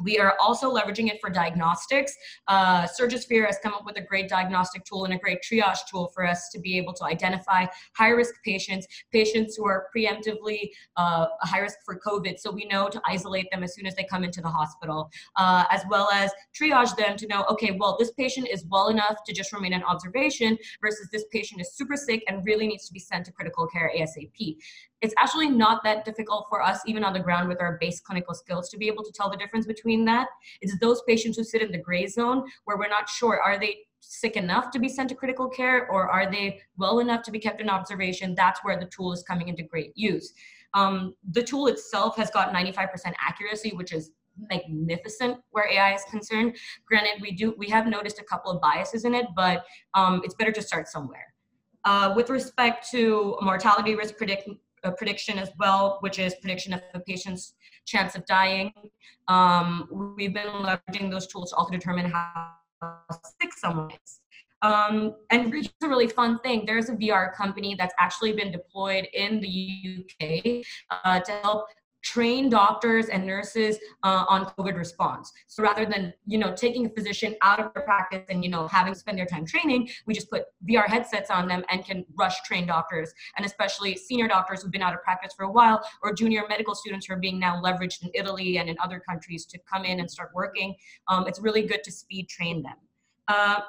we are also leveraging it for diagnostics. Uh, Surgisphere has come up with a great diagnostic tool and a great triage tool for us to be able to identify high risk patients, patients who are preemptively uh, high risk for COVID. So we know to isolate them as soon as they come into the hospital, uh, as well as triage them to know, okay, well, this patient is well enough to just remain in observation versus this patient is super sick and really needs to be sent to critical care ASAP it's actually not that difficult for us, even on the ground with our base clinical skills, to be able to tell the difference between that. It's those patients who sit in the gray zone where we're not sure are they sick enough to be sent to critical care or are they well enough to be kept in observation? That's where the tool is coming into great use. Um, the tool itself has got 95% accuracy, which is magnificent where AI is concerned. Granted, we do we have noticed a couple of biases in it, but um, it's better to start somewhere. Uh, with respect to mortality risk predict, uh, prediction as well, which is prediction of the patient's chance of dying. Um, we've been leveraging those tools to also determine how sick someone is. Um, and here's a really fun thing. There's a VR company that's actually been deployed in the UK uh, to help train doctors and nurses uh, on COVID response. So rather than you know taking a physician out of their practice and you know having to spend their time training, we just put VR headsets on them and can rush train doctors and especially senior doctors who've been out of practice for a while or junior medical students who are being now leveraged in Italy and in other countries to come in and start working. Um, it's really good to speed train them. Uh,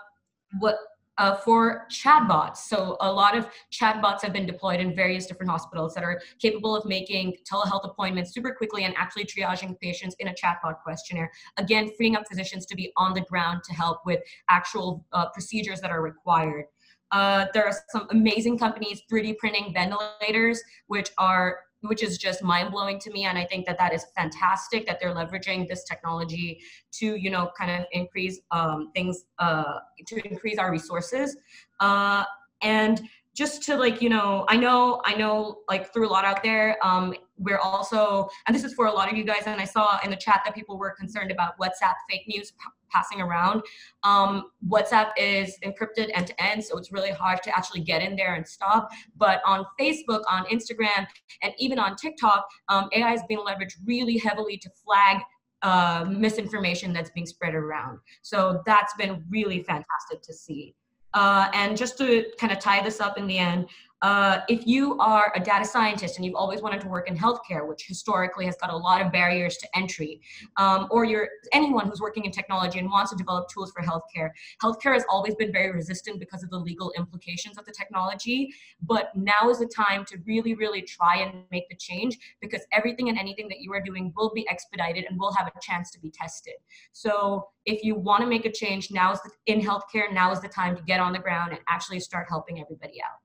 what uh, for chatbots. So a lot of chatbots have been deployed in various different hospitals that are capable of making telehealth appointments super quickly and actually triaging patients in a chatbot questionnaire. Again, freeing up physicians to be on the ground to help with actual uh, procedures that are required. Uh, there are some amazing companies 3D printing ventilators, which are which is just mind blowing to me. And I think that that is fantastic that they're leveraging this technology to, you know, kind of increase um, things, uh, to increase our resources. Uh, and just to like, you know, I know, I know like through a lot out there, um, we're also, and this is for a lot of you guys, and I saw in the chat that people were concerned about WhatsApp fake news passing around. Um, WhatsApp is encrypted end to end, so it's really hard to actually get in there and stop. But on Facebook, on Instagram, and even on TikTok, um, AI is being leveraged really heavily to flag uh, misinformation that's being spread around. So that's been really fantastic to see. Uh, and just to kind of tie this up in the end, uh, if you are a data scientist and you've always wanted to work in healthcare, which historically has got a lot of barriers to entry, um, or you're anyone who's working in technology and wants to develop tools for healthcare, healthcare has always been very resistant because of the legal implications of the technology. But now is the time to really, really try and make the change because everything and anything that you are doing will be expedited and will have a chance to be tested. So if you want to make a change, now is the, in healthcare, now is the time to get on the ground and actually start helping everybody out.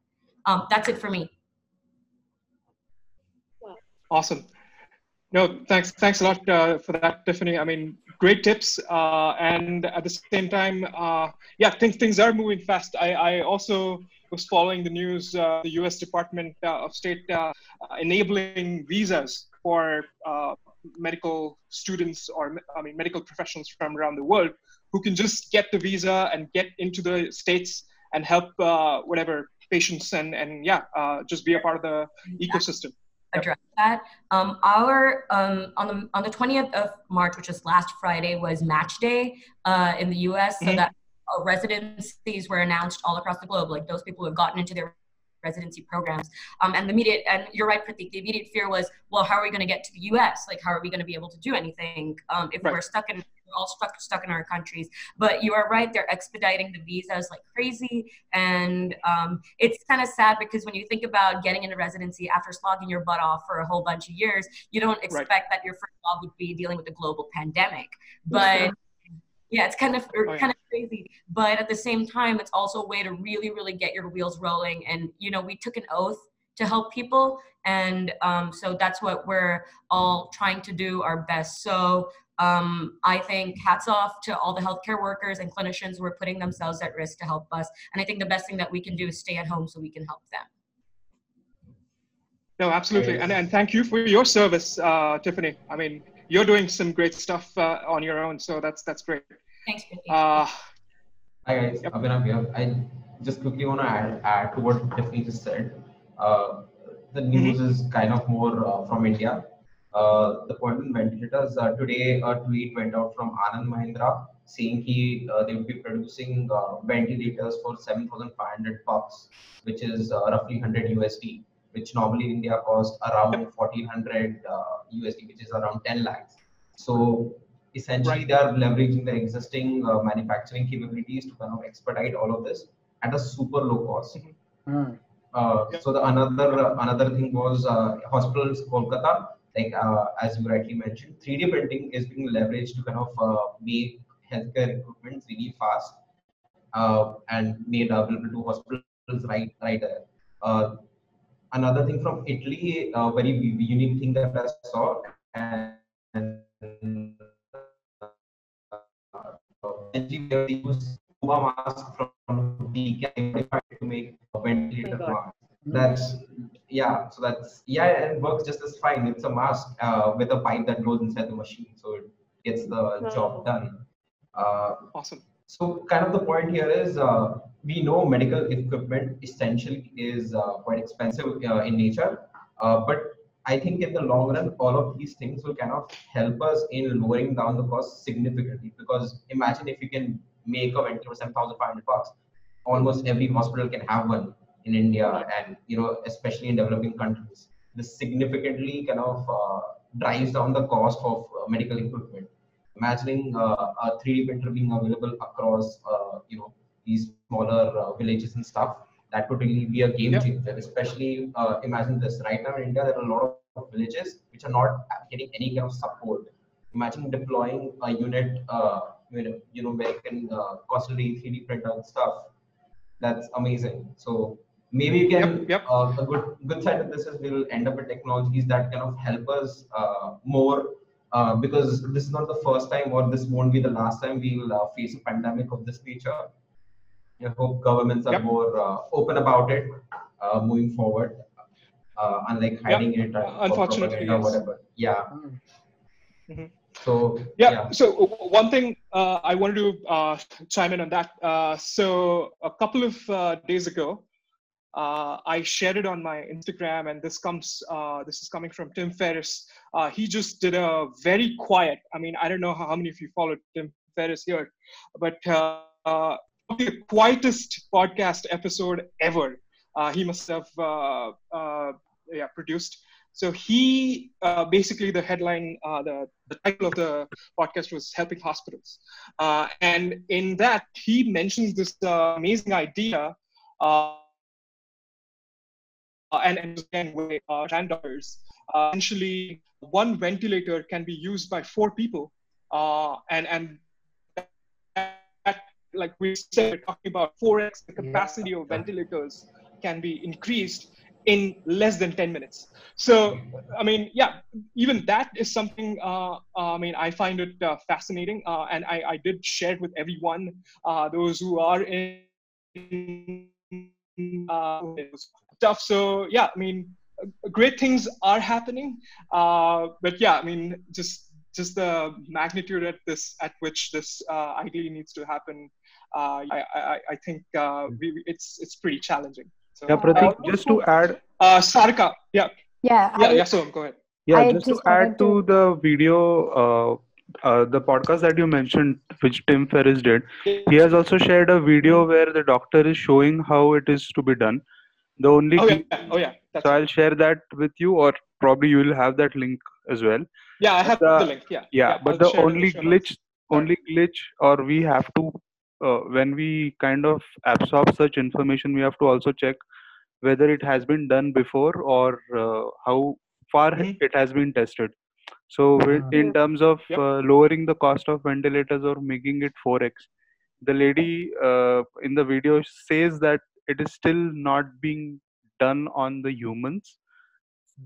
Um, that's it for me. Awesome. No, thanks. Thanks a lot uh, for that, Tiffany. I mean, great tips. Uh, and at the same time, uh, yeah, things things are moving fast. I, I also was following the news. Uh, the U.S. Department uh, of State uh, enabling visas for medical students or I mean medical professionals from around the world who can just get the visa and get into the states and help whatever patients and and yeah, uh, just be a part of the ecosystem. Address that. Um, our um, on the on the twentieth of March, which is last Friday, was Match Day uh, in the U.S. So mm-hmm. that uh, residencies were announced all across the globe. Like those people who have gotten into their residency programs. Um, and the immediate, and you're right, Pratik, the immediate fear was, well, how are we going to get to the US? Like, how are we going to be able to do anything um, if right. we're stuck in, we're all stuck, stuck in our countries? But you are right, they're expediting the visas like crazy. And um, it's kind of sad because when you think about getting into residency after slogging your butt off for a whole bunch of years, you don't expect right. that your first job would be dealing with a global pandemic. But yeah it's kind of oh, yeah. kind of crazy but at the same time it's also a way to really really get your wheels rolling and you know we took an oath to help people and um, so that's what we're all trying to do our best so um, i think hats off to all the healthcare workers and clinicians who are putting themselves at risk to help us and i think the best thing that we can do is stay at home so we can help them no absolutely and, and thank you for your service uh, tiffany i mean you're doing some great stuff uh, on your own. So that's that's great. Thanks, uh, Hi guys, yep. Abhinav here. I just quickly want to add, add to what Tiffany just said. Uh, the news mm-hmm. is kind of more uh, from India. Uh, the quantum ventilators uh, today a tweet went out from Anand Mahindra saying he uh, they will be producing uh, ventilators for 7,500 bucks, which is uh, roughly 100 USD which normally in India cost around 1400 uh, USD, which is around 10 lakhs. So essentially, right. they are leveraging their existing uh, manufacturing capabilities to kind of expedite all of this at a super low cost. Mm. Uh, so the another uh, another thing was uh, hospitals Kolkata, like uh, as you rightly mentioned, 3D printing is being leveraged to kind of make healthcare equipment really fast and made available to hospitals right right there another thing from Italy, a very unique thing that I saw, and, and uh, they use scuba mask from DK to make a ventilator oh mask. That's yeah, so that's yeah, it works just as fine. It's a mask uh, with a pipe that goes inside the machine, so it gets the job done. Uh, awesome. So kind of the point here is uh, we know medical equipment essentially is uh, quite expensive uh, in nature, uh, but I think in the long run, all of these things will kind of help us in lowering down the cost significantly. Because imagine if you can make a ventilator for 7,500 bucks, almost every hospital can have one in India, and you know, especially in developing countries. This significantly kind of uh, drives down the cost of uh, medical equipment imagining uh, a 3D printer being available across, uh, you know, these smaller uh, villages and stuff, that would really be a game yep. changer. Especially, imagine this: right now in India, there are a lot of villages which are not getting any kind of support. Imagine deploying a unit, you know, where you can constantly 3D print out stuff. That's amazing. So maybe you can yep, yep. Uh, a good good side of this is we'll end up with technologies that kind of help us uh, more uh, because this is not the first time or this won't be the last time we'll uh, face a pandemic of this nature. I hope governments are yep. more uh, open about it uh, moving forward, uh, unlike hiding it unfortunately yes. or whatever. Yeah. Mm-hmm. So yeah, yeah, So one thing I wanted to chime in on that. so a couple of days ago, uh, I shared it on my Instagram, and this comes. Uh, this is coming from Tim Ferriss. Uh, he just did a very quiet. I mean, I don't know how, how many of you followed Tim Ferriss here, but uh, uh, the quietest podcast episode ever. Uh, he must have yeah produced. So he basically the headline, the the title of the podcast was "Helping Hospitals," and in that he mentions this amazing idea. Uh, uh, and, and again with uh, dollars. Uh, essentially, one ventilator can be used by four people, uh, and and that, like we said, we're talking about 4x the capacity yeah. of ventilators can be increased in less than 10 minutes. So, I mean, yeah, even that is something, uh, uh, I mean, I find it uh, fascinating. Uh, and I, I, did share it with everyone, uh, those who are in uh, stuff. So yeah, I mean, great things are happening. Uh, but yeah, I mean, just just the magnitude at this at which this uh, ideally needs to happen. Uh, I, I, I think uh, we, it's it's pretty challenging. So, yeah, Pratik, uh, just to add. Uh, Sarika, yeah. Yeah. Yeah, I, yeah. So go ahead. Yeah, just, just to add to, to the video, uh, uh, the podcast that you mentioned, which Tim Ferriss did, he has also shared a video where the doctor is showing how it is to be done. The only Oh yeah, oh yeah, that's so I'll share that with you, or probably you will have that link as well. yeah. I have the- the link. Yeah, Yeah, but I'll the share it in only show notes. glitch, only glitch, or we have to uh, when we kind of absorb such information, we have to also check whether it has been done before or uh, how far Mm-hmm. it has been tested. So, in terms of Yep. uh, lowering the cost of ventilators or making it 4x, the lady uh, in the video says that it is still not being done on the humans,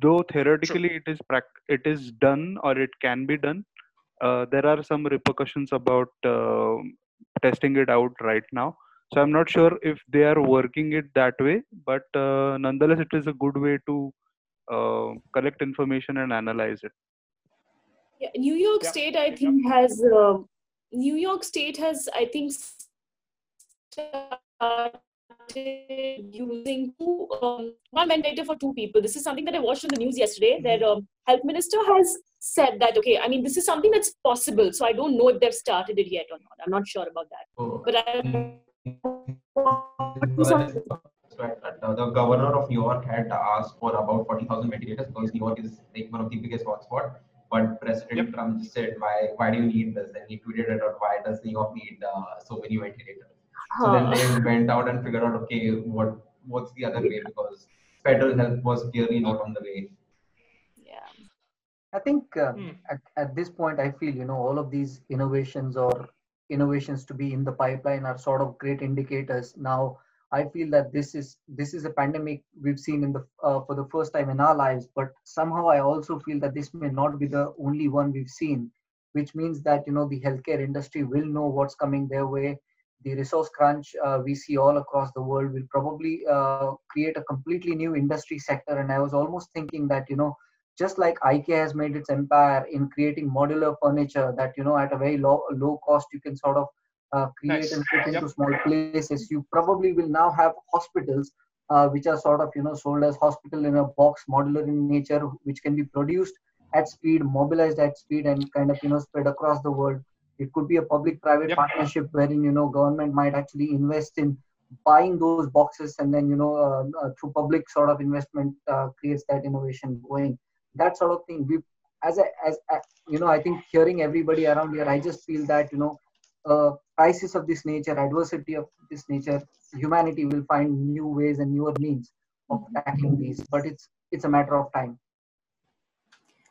though theoretically it is prac- it is done or it can be done. Uh, there are some repercussions about uh, testing it out right now. So I'm not sure if they are working it that way, but uh, nonetheless, it is a good way to uh, collect information and analyze it. Yeah, New York Yeah. State, I think, has uh, New York State has, I think, started using two, um, one ventilator for two people. This is something that I watched on the news yesterday. Their um, health minister has said that okay, I mean, this is something that's possible. So I don't know if they've started it yet or not. I'm not sure about that. So, But I. uh, the governor of New York had asked for about 40,000 ventilators because New York is like one of the biggest hotspots. But President Trump just said, "Why? Why do you need this?" And he tweeted it out. Why does New York need uh, so many ventilators? So then they went out and figured out, okay, what what's the other way? Because federal help was clearly not on the way. Yeah. I think uh, Hmm. at, at this point, I feel you know all of these innovations or innovations to be in the pipeline are sort of great indicators. Now, I feel that this is this is a pandemic we've seen in the uh, for the first time in our lives, but somehow I also feel that this may not be the only one we've seen, which means that you know the healthcare industry will know what's coming their way. The resource crunch uh, we see all across the world will probably uh, create a completely new industry sector. And I was almost thinking that you know just like IKEA has made its empire in creating modular furniture that you know at a very low low cost you can sort of uh, create Nice. and fit into Yep. small places. You probably will now have hospitals uh, which are sort of you know sold as hospital in a box, modular in nature, which can be produced at speed, mobilized at speed, and kind of you know spread across the world. It could be a public-private Yep. partnership wherein you know government might actually invest in buying those boxes and then you know uh, uh, through public sort of investment uh, creates that innovation going. That sort of thing. We as a as a, you know i think hearing everybody around here i just feel that you know uh, crisis of this nature adversity of this nature humanity will find new ways and newer means of tackling these. But it's it's a matter of time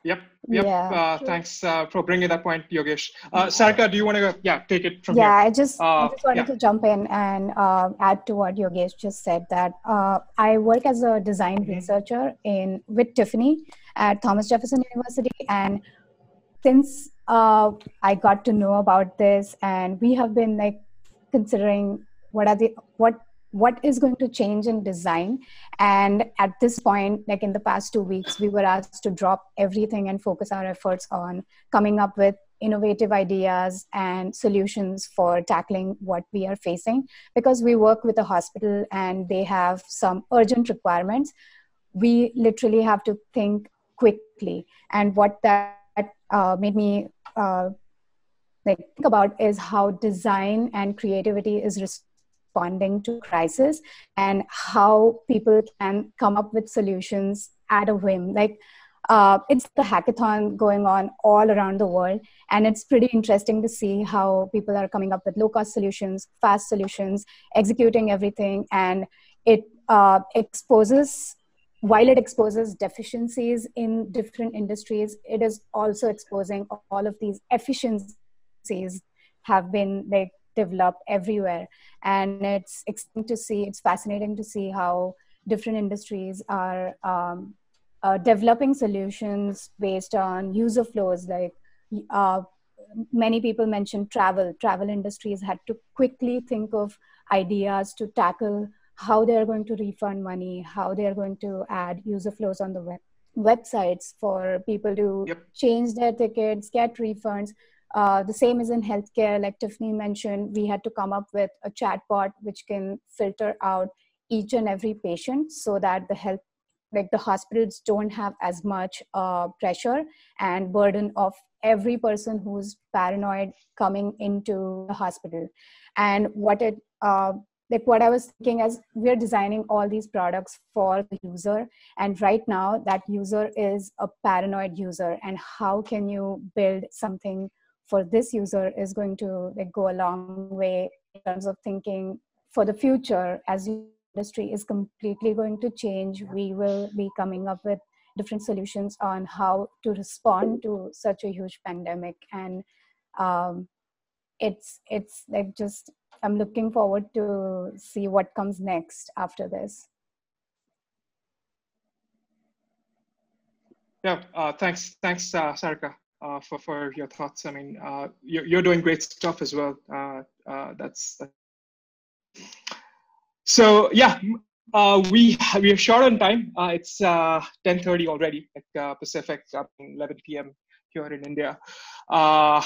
Yep. Yep. Yeah. Uh, thanks uh, for bringing that point, Yogesh. Uh, Sarika, do you want to yeah take it from yeah, here? I just, I Uh, just wanted yeah. to jump in and uh, add to what Yogesh just said that uh, I work as a design Mm-hmm. researcher in with Tiffany at Thomas Jefferson University, and since uh, I got to know about this, and we have been like considering what are the what what is going to change in design. And at this point like in the past two weeks we were asked to drop everything and focus our efforts on coming up with innovative ideas and solutions for tackling what we are facing. Because we work with a hospital and they have some urgent requirements we literally have to think quickly. And what that uh, made me uh, like think about is how design and creativity is responding to crisis and how people can come up with solutions at a whim. Like uh, it's the hackathon going on all around the world and it's pretty interesting to see how people are coming up with low cost solutions fast solutions executing everything and it uh, exposes while it exposes deficiencies in different industries it is also exposing all of these efficiencies have been like developed everywhere. And it's exciting to see it's fascinating to see how different industries are um, uh, developing solutions based on user flows. Like uh, many people mentioned travel. Travel industries had to quickly think of ideas to tackle how they're going to refund money how they're going to add user flows on the web websites for people to Yep. change their tickets get refunds uh, the same is in healthcare like tiffany mentioned we had to come up with a chatbot which can filter out each and every patient so that the health like the hospitals don't have as much uh, pressure and burden of every person who's paranoid coming into the hospital. And what it uh, like what i was thinking as we're designing all these products for the user and right now that user is a paranoid user and how can you build something for this user is going to like go a long way in terms of thinking for the future as industry is completely going to change. We will be coming up with different solutions on how to respond to such a huge pandemic. And um, it's it's like just i'm looking forward to see what comes next after this. Yeah uh, thanks thanks uh, sarika uh, for for your thoughts i mean uh, you're, you're doing great stuff as well uh, uh, that's, that's so yeah uh, we we are short on time. Uh, it's uh, 10:30 already at uh, Pacific, 11 p.m. here in India. Uh,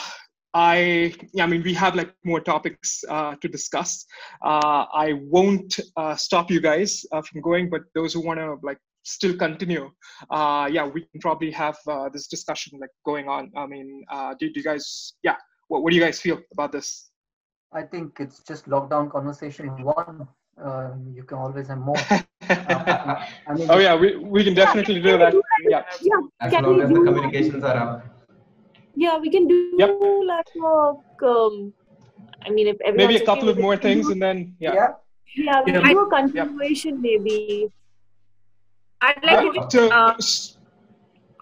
I I mean we have like more topics uh, to discuss. I won't stop you guys from going, but those who want to like still continue, uh, yeah, we can probably have uh, this discussion like going on. I mean, do, do you guys yeah? What, what do you guys feel about this? I think it's just lockdown conversation one uh, you can always have more. uh, I mean, oh yeah, we, we can definitely do that. Yeah. yeah. As long as the communications are up. Yeah, we can do yep. like um, I mean, if maybe a couple of more things, and then yeah. Yeah, yeah we yeah. do a continuation maybe. I'd like uh, to. Uh,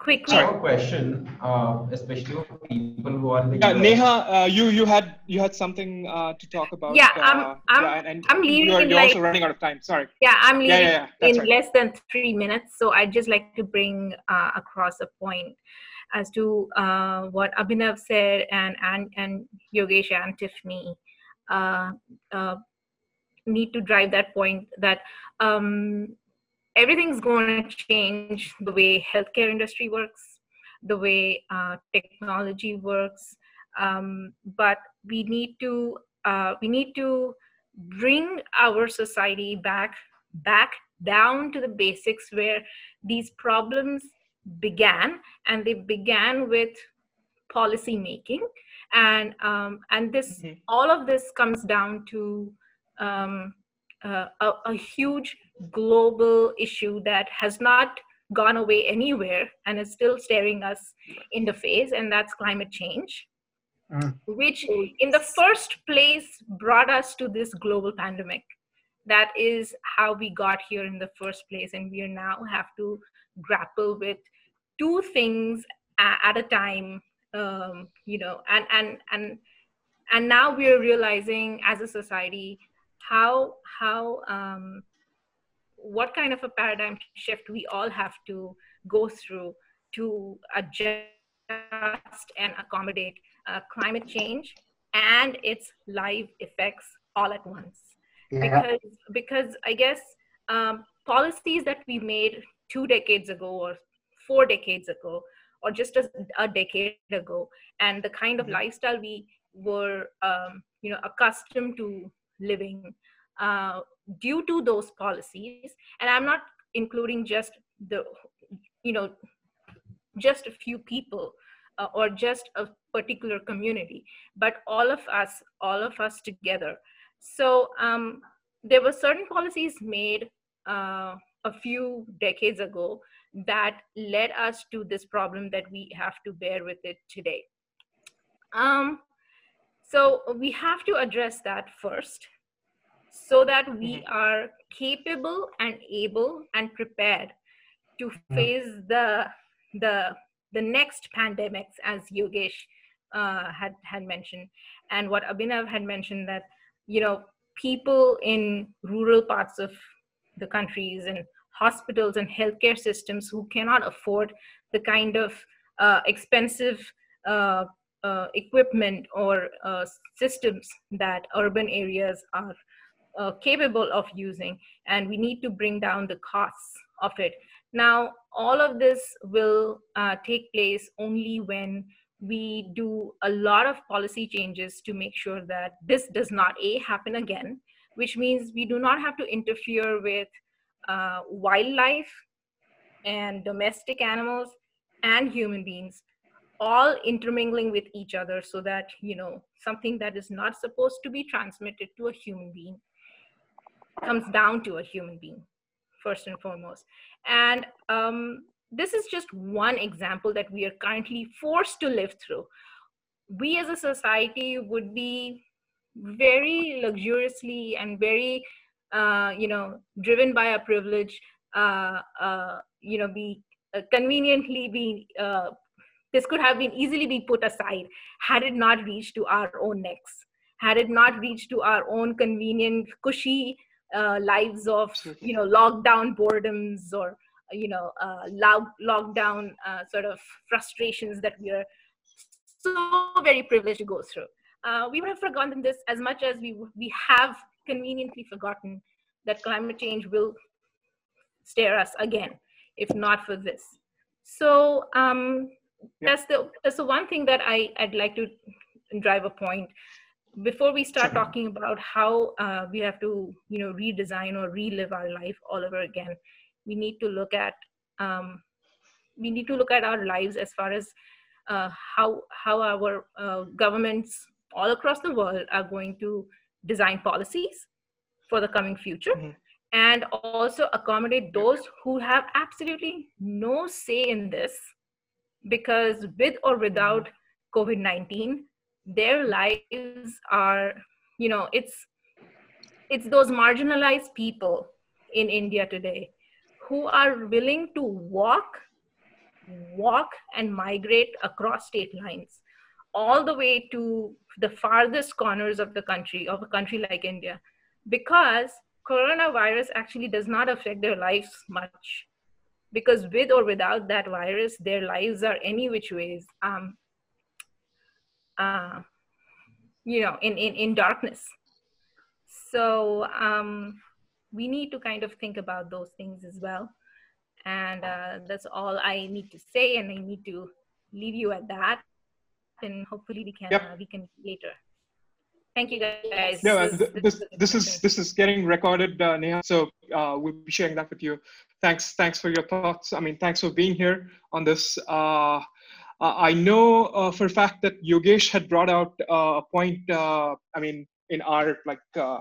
quickly. Sorry. question, uh, especially for people who are. Yeah, Neha, uh, you you had you had something uh, to talk about. Yeah, I'm uh, I'm, yeah, and, and I'm leaving. You're, you're like, also running out of time. Sorry. Yeah, I'm leaving yeah, yeah, in right. less than three minutes. So I'd just like to bring uh, across a point as to uh, what Abhinav said and and and Yogesh and Tiffany need to drive that point that um, everything's going to change the way healthcare industry works the way uh, technology works um, but we need to uh, we need to bring our society back back down to the basics where these problems began and they began with policy making and um, and this mm-hmm. all of this comes down to um, uh, a, a huge global issue that has not gone away anywhere and is still staring us in the face, and that's climate change, mm. which in the first place brought us to this global pandemic. That is how we got here in the first place, and we now have to grapple with two things at a time. Um, you know, and and and and now we're realizing as a society how how um, what kind of a paradigm shift we all have to go through to adjust and accommodate uh, climate change and its live effects all at once yeah. because because i guess um, policies that we made two decades ago or four decades ago or just a, a decade ago and the kind of mm-hmm. lifestyle we were um, you know accustomed to living uh, due to those policies and i'm not including just the you know just a few people uh, or just a particular community but all of us all of us together. So um, there were certain policies made uh, a few decades ago that led us to this problem that we have to bear with it today. Um, so we have to address that first so that we mm-hmm. are capable and able and prepared to mm-hmm. face the the the next pandemics as yogesh uh, had had mentioned and what abhinav had mentioned that you know people in rural parts of the countries and hospitals and healthcare systems who cannot afford the kind of uh, expensive uh, uh, equipment or uh, systems that urban areas are uh, capable of using and we need to bring down the costs of it. Now all of this will uh, take place only when we do a lot of policy changes to make sure that this does not a happen again which means we do not have to interfere with uh, wildlife and domestic animals and human beings all intermingling with each other so that you know something that is not supposed to be transmitted to a human being comes down to a human being first and foremost. And um, this is just one example that we are currently forced to live through. We as a society would be very luxuriously and very uh, you know driven by a privilege uh, uh, you know be uh, conveniently be uh, this could have been easily be put aside had it not reached to our own necks had it not reached to our own convenient cushy uh, lives of you know lockdown boredoms or you know uh, lockdown uh, sort of frustrations that we are so very privileged to go through. Uh, we would have forgotten this as much as we we have conveniently forgotten that climate change will stare us again if not for this. So um, that's the that's the one thing that I I'd like to drive a point before we start talking about how uh, we have to you know redesign or relive our life all over again we need to look at um, we need to look at our lives as far as uh, how how our uh, governments all across the world are going to design policies for the coming future and also accommodate those who have absolutely no say in this because with or without covid-19 their lives are you know it's it's those marginalized people in india today who are willing to walk walk and migrate across state lines all the way to the farthest corners of the country of a country like india because coronavirus actually does not affect their lives much because with or without that virus their lives are any which ways. Um, uh, you know in, in in darkness so um, we need to kind of think about those things as well and uh, that's all i need to say and i need to leave you at that and hopefully we can Yep. uh, we can later thank you guys No, This is- this this is this is getting recorded, uh, Neha. So uh, we'll be sharing that with you. Thanks, thanks for your thoughts. I mean, thanks for being here on this. Uh, uh, I know uh, for a fact that Yogesh had brought out uh, a point. Uh, I mean, in our like uh,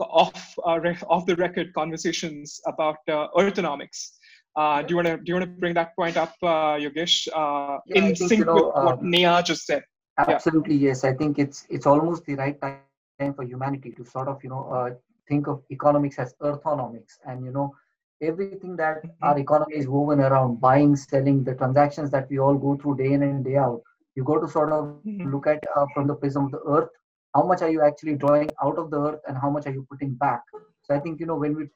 off uh, off the record conversations about uh, earthonomics. Uh, do you want to do you want to bring that point up, uh, Yogesh, uh, Yeah, in think, sync you know, with what um, Neha just said? Yeah. Absolutely, yes. I think it's it's almost the right time for humanity to sort of you know uh, think of economics as earthonomics, and you know everything that our economy is woven around buying, selling, the transactions that we all go through day in and day out. You go to sort of look at uh, from the prism of the earth. How much are you actually drawing out of the earth, and how much are you putting back? So I think you know when we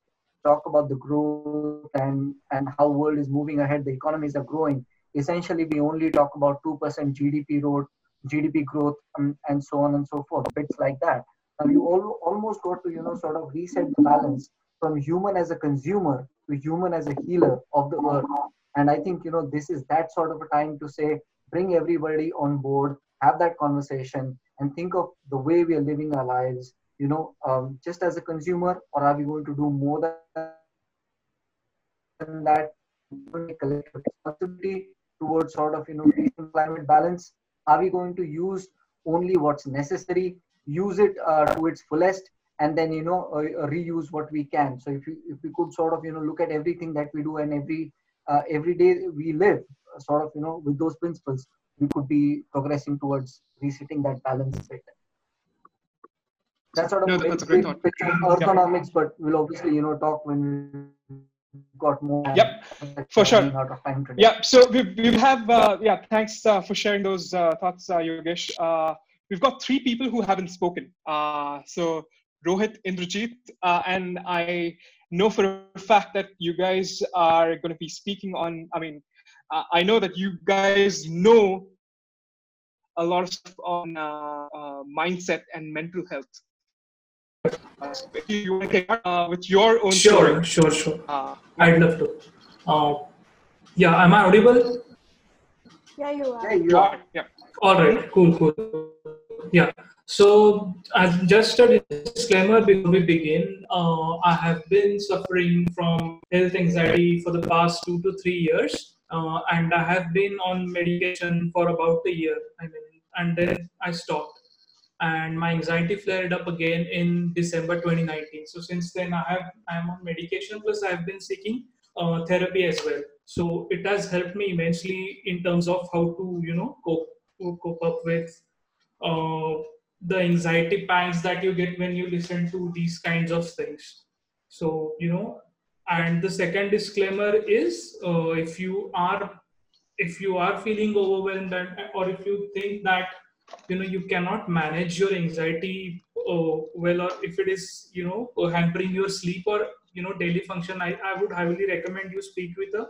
talk about the growth and and how world is moving ahead, the economies are growing. Essentially, we only talk about two percent GDP growth, GDP growth, um, and so on and so forth. Bits like that. Now you all, almost got to you know sort of reset the balance from human as a consumer to human as a healer of the earth. And I think you know this is that sort of a time to say bring everybody on board, have that conversation, and think of the way we are living our lives. You know, um, just as a consumer, or are we going to do more than that? Collective responsibility towards sort of you know climate balance. Are we going to use only what's necessary, use it uh, to its fullest, and then you know uh, reuse what we can? So if you if we could sort of you know look at everything that we do and every uh, every day we live, uh, sort of you know with those principles, we could be progressing towards resetting that balance. Bit. That's sort of No, that's a great thought. economics, but we'll obviously you know talk when we got more. Yep, for sure. Out of time today. Yeah, so we, we have, uh, yeah, thanks uh, for sharing those uh, thoughts, uh, Yogesh. Uh, we've got three people who haven't spoken. Uh, so Rohit, Indrajit, uh, and I know for a fact that you guys are going to be speaking on, I mean, uh, I know that you guys know a lot of stuff on uh, uh, mindset and mental health. Uh, so if you want to start uh, with your own Sure, story. sure, sure. Uh, I'd love to. Uh, yeah, am I audible? Yeah, you are. Yeah, you are. Yeah. All right, cool, cool. Yeah. So, just a disclaimer before we begin, uh, I have been suffering from health anxiety for the past two to three years, uh, and I have been on medication for about a year. I mean, and then I stopped, and my anxiety flared up again in December 2019. So since then, I have I am on medication plus I have been seeking uh, therapy as well. So it has helped me immensely in terms of how to you know cope cope up with uh, the anxiety pangs that you get when you listen to these kinds of things. So, you know, and the second disclaimer is uh, if you are if you are feeling overwhelmed or if you think that you know you cannot manage your anxiety uh, well or if it is you know hampering your sleep or you know daily function I, I would highly recommend you speak with a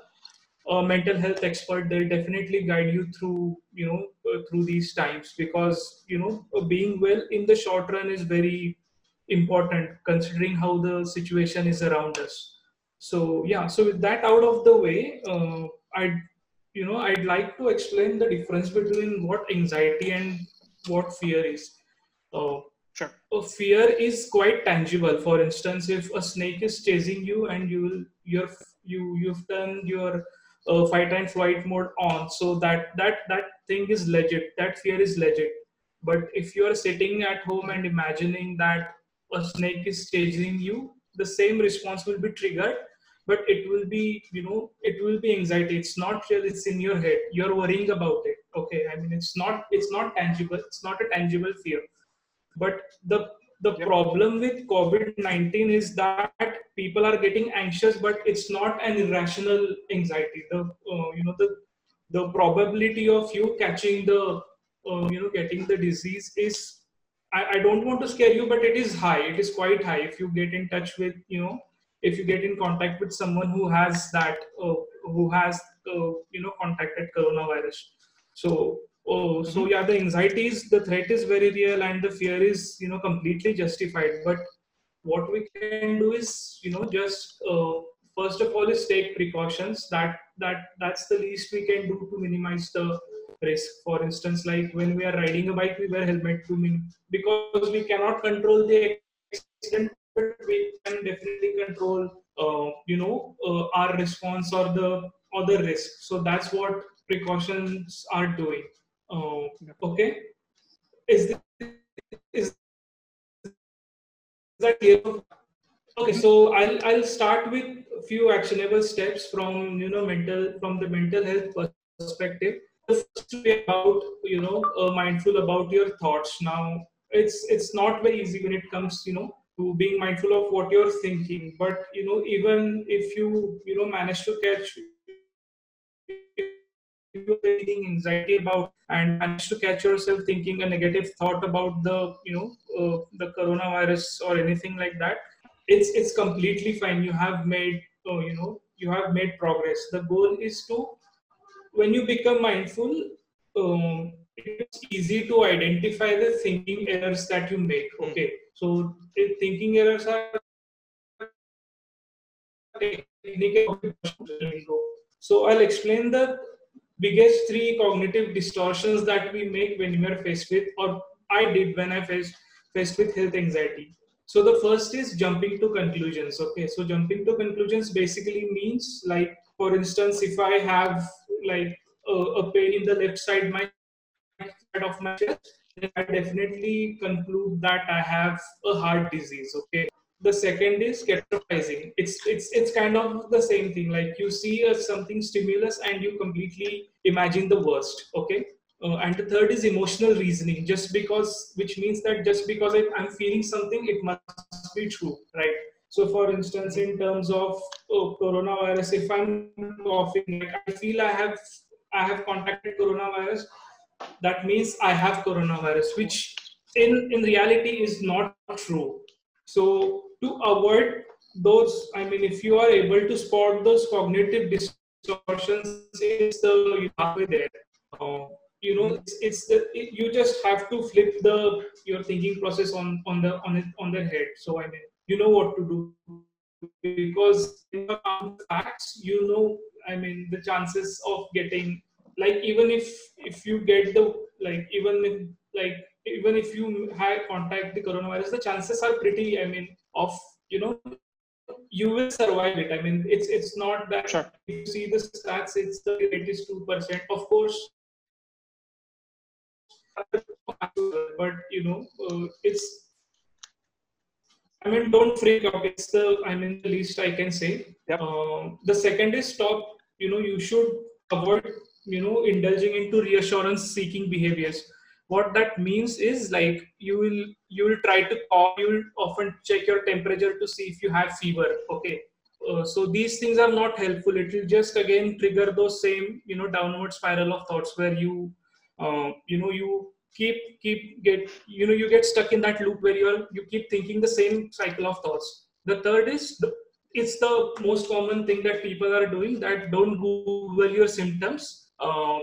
a mental health expert they'll definitely guide you through you know uh, through these times because you know uh, being well in the short run is very important considering how the situation is around us. So yeah so with that out of the way uh, i'd you know i'd like to explain the difference between what anxiety and what fear is. Uh, Sure. fear is quite tangible. For instance if a snake is chasing you and you you're you you've turned your uh, fight and flight mode on. So that that that thing is legit. That fear is legit. But if you are sitting at home and imagining that a snake is chasing you the same response will be triggered. But it will be you know it will be anxiety. It's not real. It's in your head. You're worrying about it. Okay. I mean it's not it's not tangible. It's not a tangible fear. But the the problem with covid-19 is that people are getting anxious but it's not an irrational anxiety. The uh, you know the the probability of you catching the uh, you know getting the disease is I, I don't want to scare you but it is high. It is quite high. If you get in touch with you know if you get in contact with someone who has that uh, who has uh, you know contacted coronavirus. So oh so yeah the anxiety is the threat is very real and the fear is you know completely justified. But what we can do is you know just uh, first of all is take precautions. That that that's the least we can do to minimize the risk. For instance like when we are riding a bike we wear helmet to min- because we cannot control the accident but we can definitely control uh, you know uh, our response or the or the risk. So that's what precautions are doing uh, okay. Is this, is that clear? Okay so i'll i'll start with a few actionable steps from you know mental from the mental health perspective. First about you know uh, mindful about your thoughts. Now it's it's not very easy when it comes you know to being mindful of what you're thinking. But you know even if you you know manage to catch you're feeling anxiety about and manage to catch yourself thinking a negative thought about the you know uh, the coronavirus or anything like that it's it's completely fine. You have made uh, you know you have made progress. The goal is to when you become mindful um, it's easy to identify the thinking errors that you make okay? So if thinking errors are so i'll explain the biggest three cognitive distortions that we make when we are faced with or i did when i faced faced with health anxiety. So the first is jumping to conclusions okay? So jumping to conclusions basically means like for instance if i have like a, a pain in the left side my side of my chest i definitely conclude that i have a heart disease okay the second is catastrophizing. It's it's it's kind of the same thing. Like you see a, something stimulus and you completely imagine the worst okay? Uh, and the third is emotional reasoning. Just because which means that just because I, i'm feeling something it must be true right? So for instance in terms of oh, coronavirus if i'm coughing like i feel i have i have contacted coronavirus that means i have coronavirus which in in reality is not true. So to avoid those i mean if you are able to spot those cognitive distortions it's the there uh, you know it's, it's the, it, you just have to flip the your thinking process on on the on it on their head so i mean you know what to do because in the facts you know i mean the chances of getting like even if if you get the like even if like even if you have contact the coronavirus, the chances are pretty. I mean, of you know, you will survive it. I mean, it's it's not that sure. if you see the stats, it's the rate is two percent. Of course, but you know, uh, it's. I mean, don't freak out. It's the I mean the least I can say. Yep. Um, the second is stop. You know, you should avoid you know indulging into reassurance seeking behaviors what that means is like you will you will try to call you will often check your temperature to see if you have fever okay? Uh, so these things are not helpful. It will just again trigger those same you know downward spiral of thoughts where you uh, you know you keep keep get you know you get stuck in that loop where you're you keep thinking the same cycle of thoughts. The third is the, it's the most common thing that people are doing that don't google your symptoms. Uh,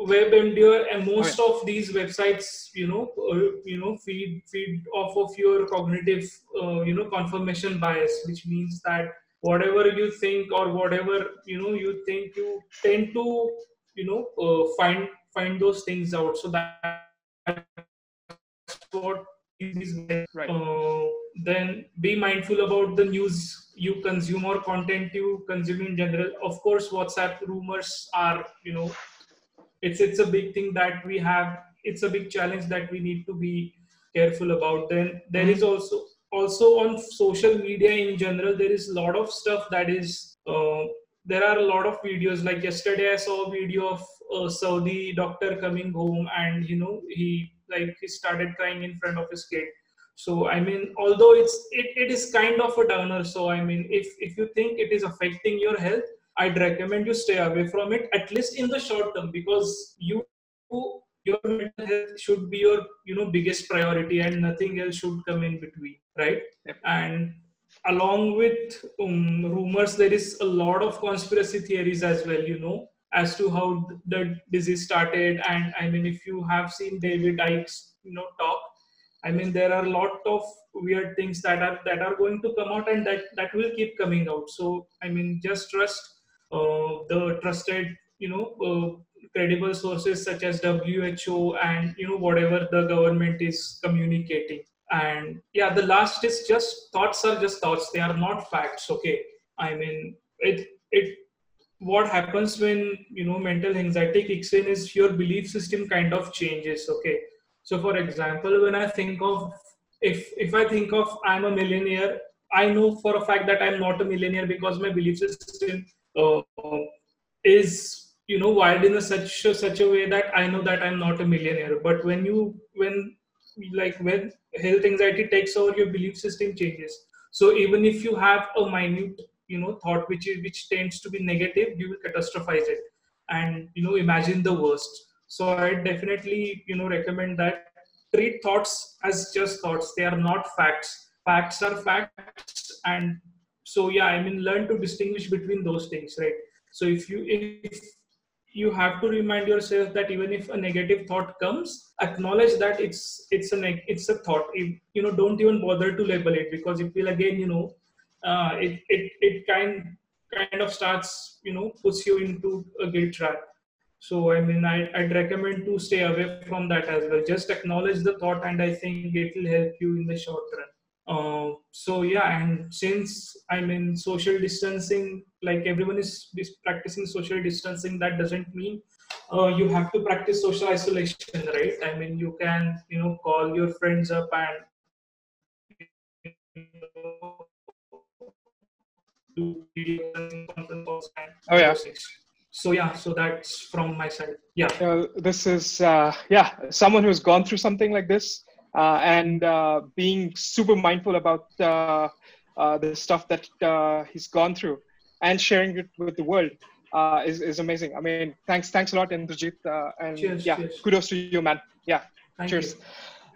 WebMD and most of these websites, you know, uh, you know, feed feed off of your cognitive, uh, you know, confirmation bias, which means that whatever you think or whatever you know you think, you tend to, you know, uh, find find those things out. So that that's what is right. Uh, then be mindful about the news you consume or content you consume in general. Of course, WhatsApp rumors are, you know, it's it's a big thing that we have. It's a big challenge that we need to be careful about. Then there is also also on social media in general there is a lot of stuff that is uh, there are a lot of videos like yesterday i saw a video of a saudi doctor coming home and you know he like he started crying in front of his kid so i mean although it's it, it is kind of a downer so i mean if if you think it is affecting your health i'd recommend you stay away from it at least in the short term because you your mental health should be your you know biggest priority and nothing else should come in between right? And along with um, rumors there is a lot of conspiracy theories as well you know as to how the disease started. And i mean if you have seen david icke's you know talk i mean there are a lot of weird things that are that are going to come out and that that will keep coming out. So i mean just trust the trusted you know uh, credible sources such as who and you know whatever the government is communicating. And yeah the last is just thoughts are just thoughts. They are not facts okay? I mean it it what happens when you know mental anxiety kicks in is your belief system kind of changes okay? So for example when i think of if if i think of i'm a millionaire i know for a fact that i'm not a millionaire because my belief system uh, is you know wired in a such such a way that i know that i'm not a millionaire. But when you when like when health anxiety takes over your belief system changes. So even if you have a minute you know thought which is which tends to be negative you will catastrophize it. And you know imagine the worst. So i definitely you know recommend that. Treat thoughts as just thoughts. They are not facts. Facts are facts and so yeah i mean learn to distinguish between those things right? So if you if you have to remind yourself that even if a negative thought comes acknowledge that it's it's a neg- it's a thought. If, you know don't even bother to label it because it will again you know uh, it, it it kind kind of starts you know puts you into a guilt trap. So i mean I, i'd recommend to stay away from that as well. Just acknowledge the thought and i think it will help you in the short run uh, so yeah and since i'm in social distancing like everyone is, practicing social distancing that doesn't mean uh, you have to practice social isolation right? I mean you can you know call your friends up and do video conference calls and Oh, yeah. so yeah so that's from my side. Yeah. Uh, this is uh, yeah someone who's gone through something like this and uh, being super mindful about uh, uh, the stuff that uh, he's gone through and sharing it with the world uh, is, is amazing. I mean, thanks thanks a lot, Indrajit, uh, and Cheers, yeah, cheers. kudos to you, man. Yeah, Thank cheers.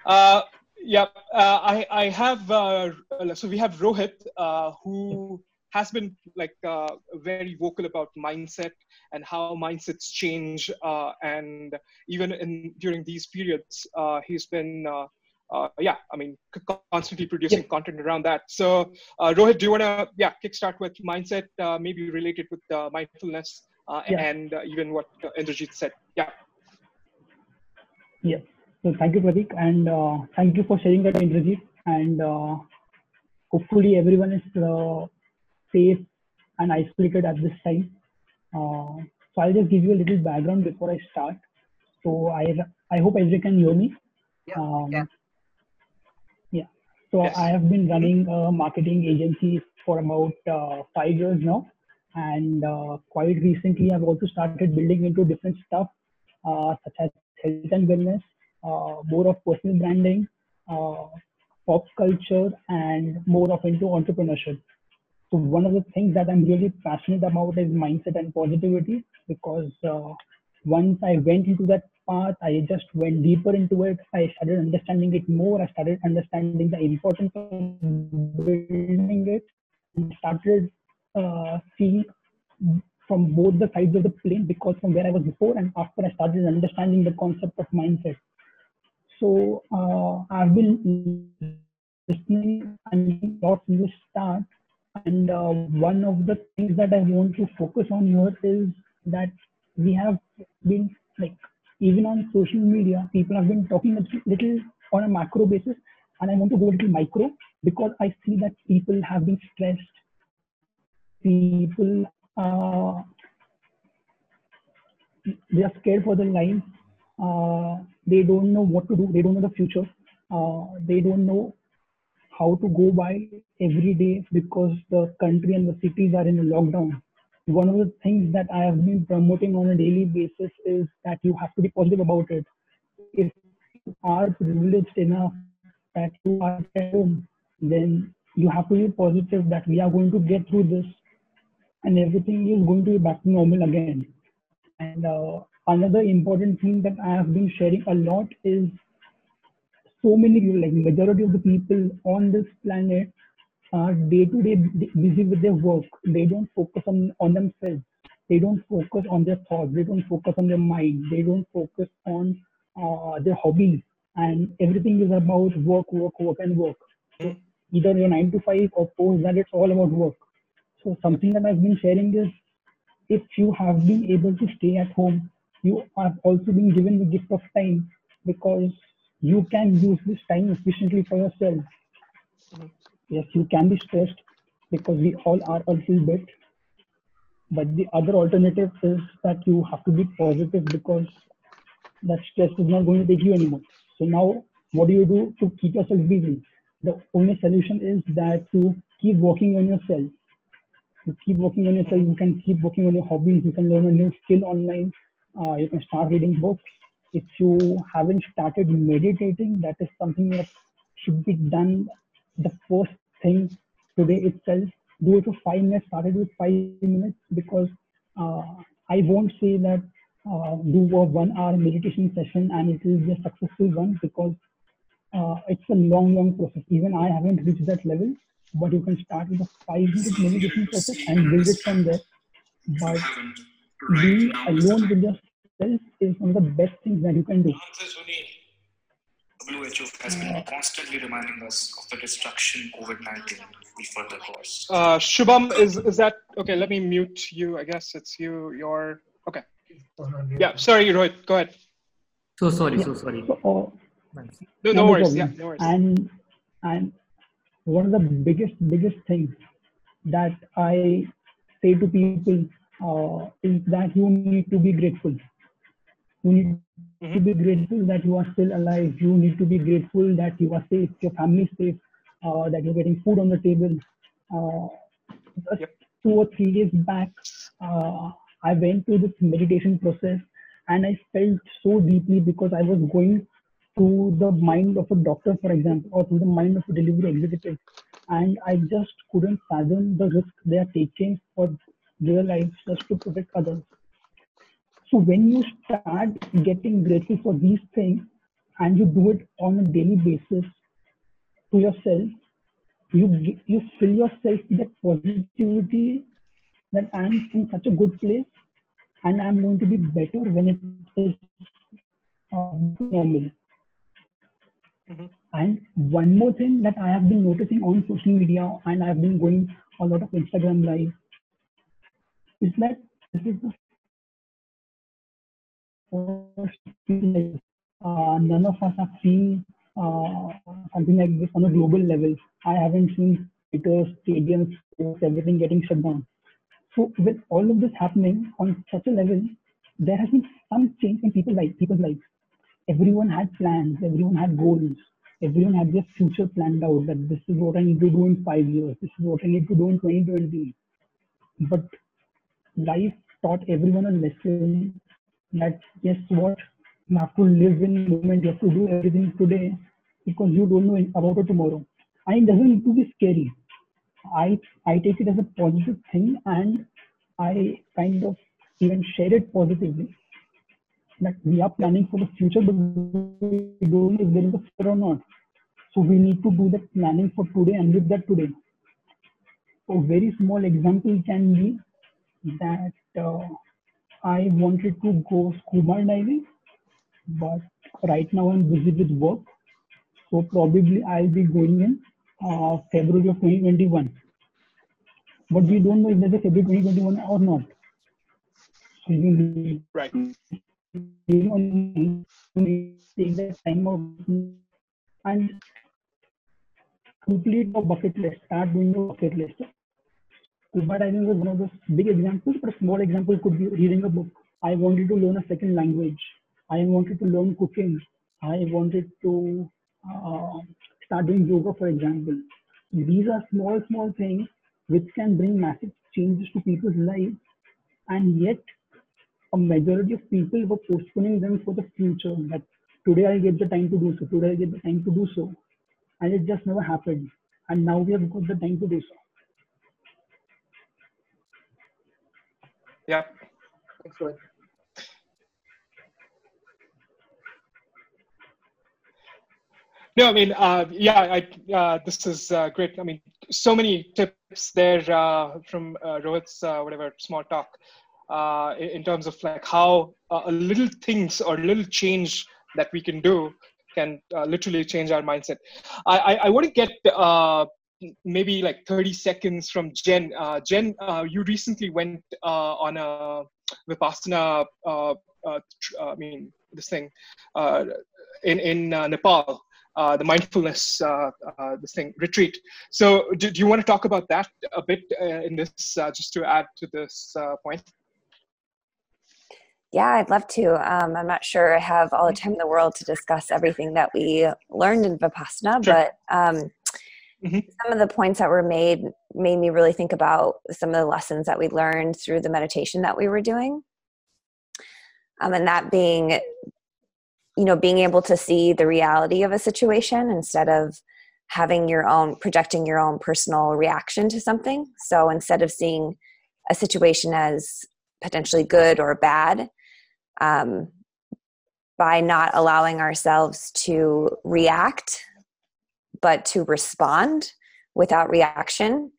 Uh, yeah, uh, I I have uh, so we have Rohit uh, who has been like uh, very vocal about mindset and how mindsets change uh, and even in during these periods uh, he's been uh, yeah i mean constantly producing content around that so uh, rohit do you want to yeah kickstart with mindset uh, maybe related with uh, mindfulness uh, Yeah. and uh, even what uh, Indrajit said yeah Yeah. So thank you, Pratik, and uh, thank you for sharing that energy. And uh, hopefully everyone is uh, safe and isolated at this time. Uh, so I'll just give you a little background before I start. So I I hope everyone can hear me. Yeah. Um, yeah. So Yes. I have been running a marketing agency for about uh, five years now, and uh, quite recently I've also started building into different stuff uh, such as health and wellness, uh, more of personal branding, uh, pop culture, and more of into entrepreneurship. So one of the things that I'm really passionate about is mindset and positivity because uh, once I went into that path, I just went deeper into it. I started understanding it more. I started understanding the importance of building it and started uh, seeing from both the sides of the plane because from where I was before and after I started understanding the concept of mindset. So uh, I've been listening and lots in the start. And uh, one of the things that I want to focus on here is that we have been like even on social media, people have been talking a little on a macro basis, and I want to go a little micro because I see that people have been stressed. People uh, they are scared for their lives. Uh, they don't know what to do. They don't know the future. Uh, they don't know how to go by every day because the country and the cities are in a lockdown. One of the things that I have been promoting on a daily basis is that you have to be positive about it. If you are privileged enough that you are at home, then you have to be positive that we are going to get through this and everything is going to be back to normal again. And uh, another important thing that I have been sharing a lot is so many people, like majority of the people on this planet are day to day busy with their work. They don't focus on, on themselves. They don't focus on their thoughts. They don't focus on their mind. They don't focus on uh, their hobbies. And everything is about work, work, work, and work. So either you're nine to five or post that it's all about work. So something that I've been sharing is if you have been able to stay at home, you have also been given the gift of time because you can use this time efficiently for yourself. Hmm. Yes, you can be stressed because we all are a little bit. But the other alternative is that you have to be positive because that stress is not going to take you anymore. So now, what do you do to keep yourself busy? The only solution is that you keep working on yourself. You keep working on yourself. You can keep working on your hobbies. You can learn a new skill online. Uh, you can start reading books. If you haven't started meditating, that is something that should be done the first thing today itself. Do it for five minutes. Started with five minutes because uh, I won't say that uh, do a one hour meditation session and it will be a successful one because uh, it's a long, long process. Even I haven't reached that level, but you can start with a five minute meditation process and build it from there. But being alone with yourself is one of the best things that you can do. WHO has been constantly reminding us of the destruction COVID-19 will further cause. Uh, Shubham, is is that okay? Let me mute you. I guess it's you. You're okay. Yeah. Sorry, Rohit. Go ahead. So sorry, Yeah. so sorry. So, uh, No, no no worries. Yeah, no worries. And and one of the biggest biggest things that I say to people uh, is that you need to be grateful. You need Mm-hmm. to be grateful that you are still alive. You need to be grateful that you are safe, your family is safe, uh, that you're getting food on the table. Uh, just two or three days back, uh, I went through this meditation process and I felt so deeply because I was going through the mind of a doctor, for example, or through the mind of a delivery executive. And I just couldn't fathom the risk they are taking for their lives just to protect others. So when you start getting grateful for these things and you do it on a daily basis to yourself, you you fill yourself with that positivity that I'm in such a good place and I'm going to be better when it is normal. Mm-hmm. And one more thing that I have been noticing on social media and I've been going a lot of Instagram live is that this is the first few days uh, none of us have seen uh, something like this on a global level. I haven't seen theaters, stadiums, everything getting shut down. So with all of this happening on such a level, there has been some change in people's life, people's lives. Everyone had plans, everyone had goals, everyone had their future planned out that this is what I need to do in five years, this is what I need to do in 2020. But life taught everyone a lesson that guess what, you have to live in moment, you have to do everything today because you don't know about it tomorrow. And it doesn't need to be scary. I I take it as a positive thing and I kind of even share it positively that we are planning for the future, but we don't know if there is a future or not. So we need to do that planning for today and live that today. A very small example can be that uh, I wanted to go scuba diving, but right now I'm busy with work. So probably I'll be going in uh, February of 2021. But we don't know if there's a February 2021 or not. So you right. take that time of and complete your bucket list. Start doing your bucket list. Scuba diving was one of those big examples, but a small example could be reading a book. I wanted to learn a second language. I wanted to learn cooking. I wanted to uh, start doing yoga, for example. These are small, small things which can bring massive changes to people's lives, and yet a majority of people were postponing them for the future. That today I'll get the time to do so, today I'll get the time to do so, and it just never happened. And now we have got the time to do so. Yeah. Excellent. No, I mean, uh, yeah, I, uh, this is uh, great. I mean, so many tips there uh, from uh, Rohit's uh, whatever small talk in, in, terms of like how a little things or little change that we can do can literally change our mindset. I, I, I want to get maybe like 30 seconds from Jen. Jen, you recently went on a Vipassana, I mean, this thing in, in Nepal uh, the mindfulness uh, uh, this thing retreat. So, do, do, you want to talk about that a bit uh, in this, uh, just to add to this uh, point? Yeah, I'd love to. Um, I'm not sure I have all the time in the world to discuss everything that we learned in Vipassana, sure. but um, mm-hmm. some of the points that were made made me really think about some of the lessons that we learned through the meditation that we were doing. Um, and that being you know being able to see the reality of a situation instead of having your own projecting your own personal reaction to something so instead of seeing a situation as potentially good or bad um, by not allowing ourselves to react but to respond without reaction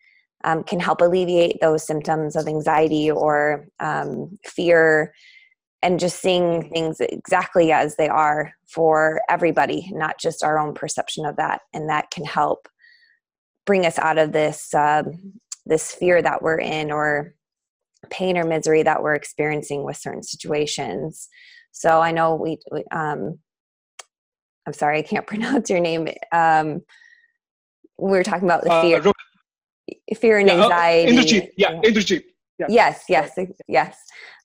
um, can help alleviate those symptoms of anxiety or um, fear and just seeing things exactly as they are for everybody, not just our own perception of that. And that can help bring us out of this um, this fear that we're in or pain or misery that we're experiencing with certain situations. So I know we, we um, I'm sorry, I can't pronounce your name. Um, we were talking about the uh, fear, uh, fear and yeah, anxiety. Uh, Indrajit, yeah, Indrajit. Yeah. Yes, yes, yes.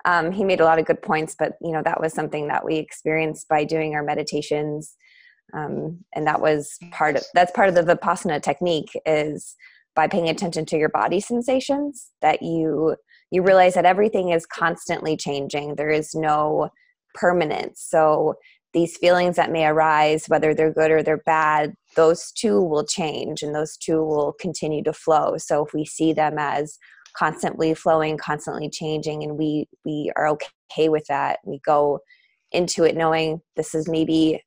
Um, he made a lot of good points, but you know that was something that we experienced by doing our meditations, um, and that was part of that's part of the vipassana technique is by paying attention to your body sensations that you you realize that everything is constantly changing. There is no permanence. So these feelings that may arise, whether they're good or they're bad, those too will change and those too will continue to flow. So if we see them as constantly flowing constantly changing and we we are okay with that we go into it knowing this is maybe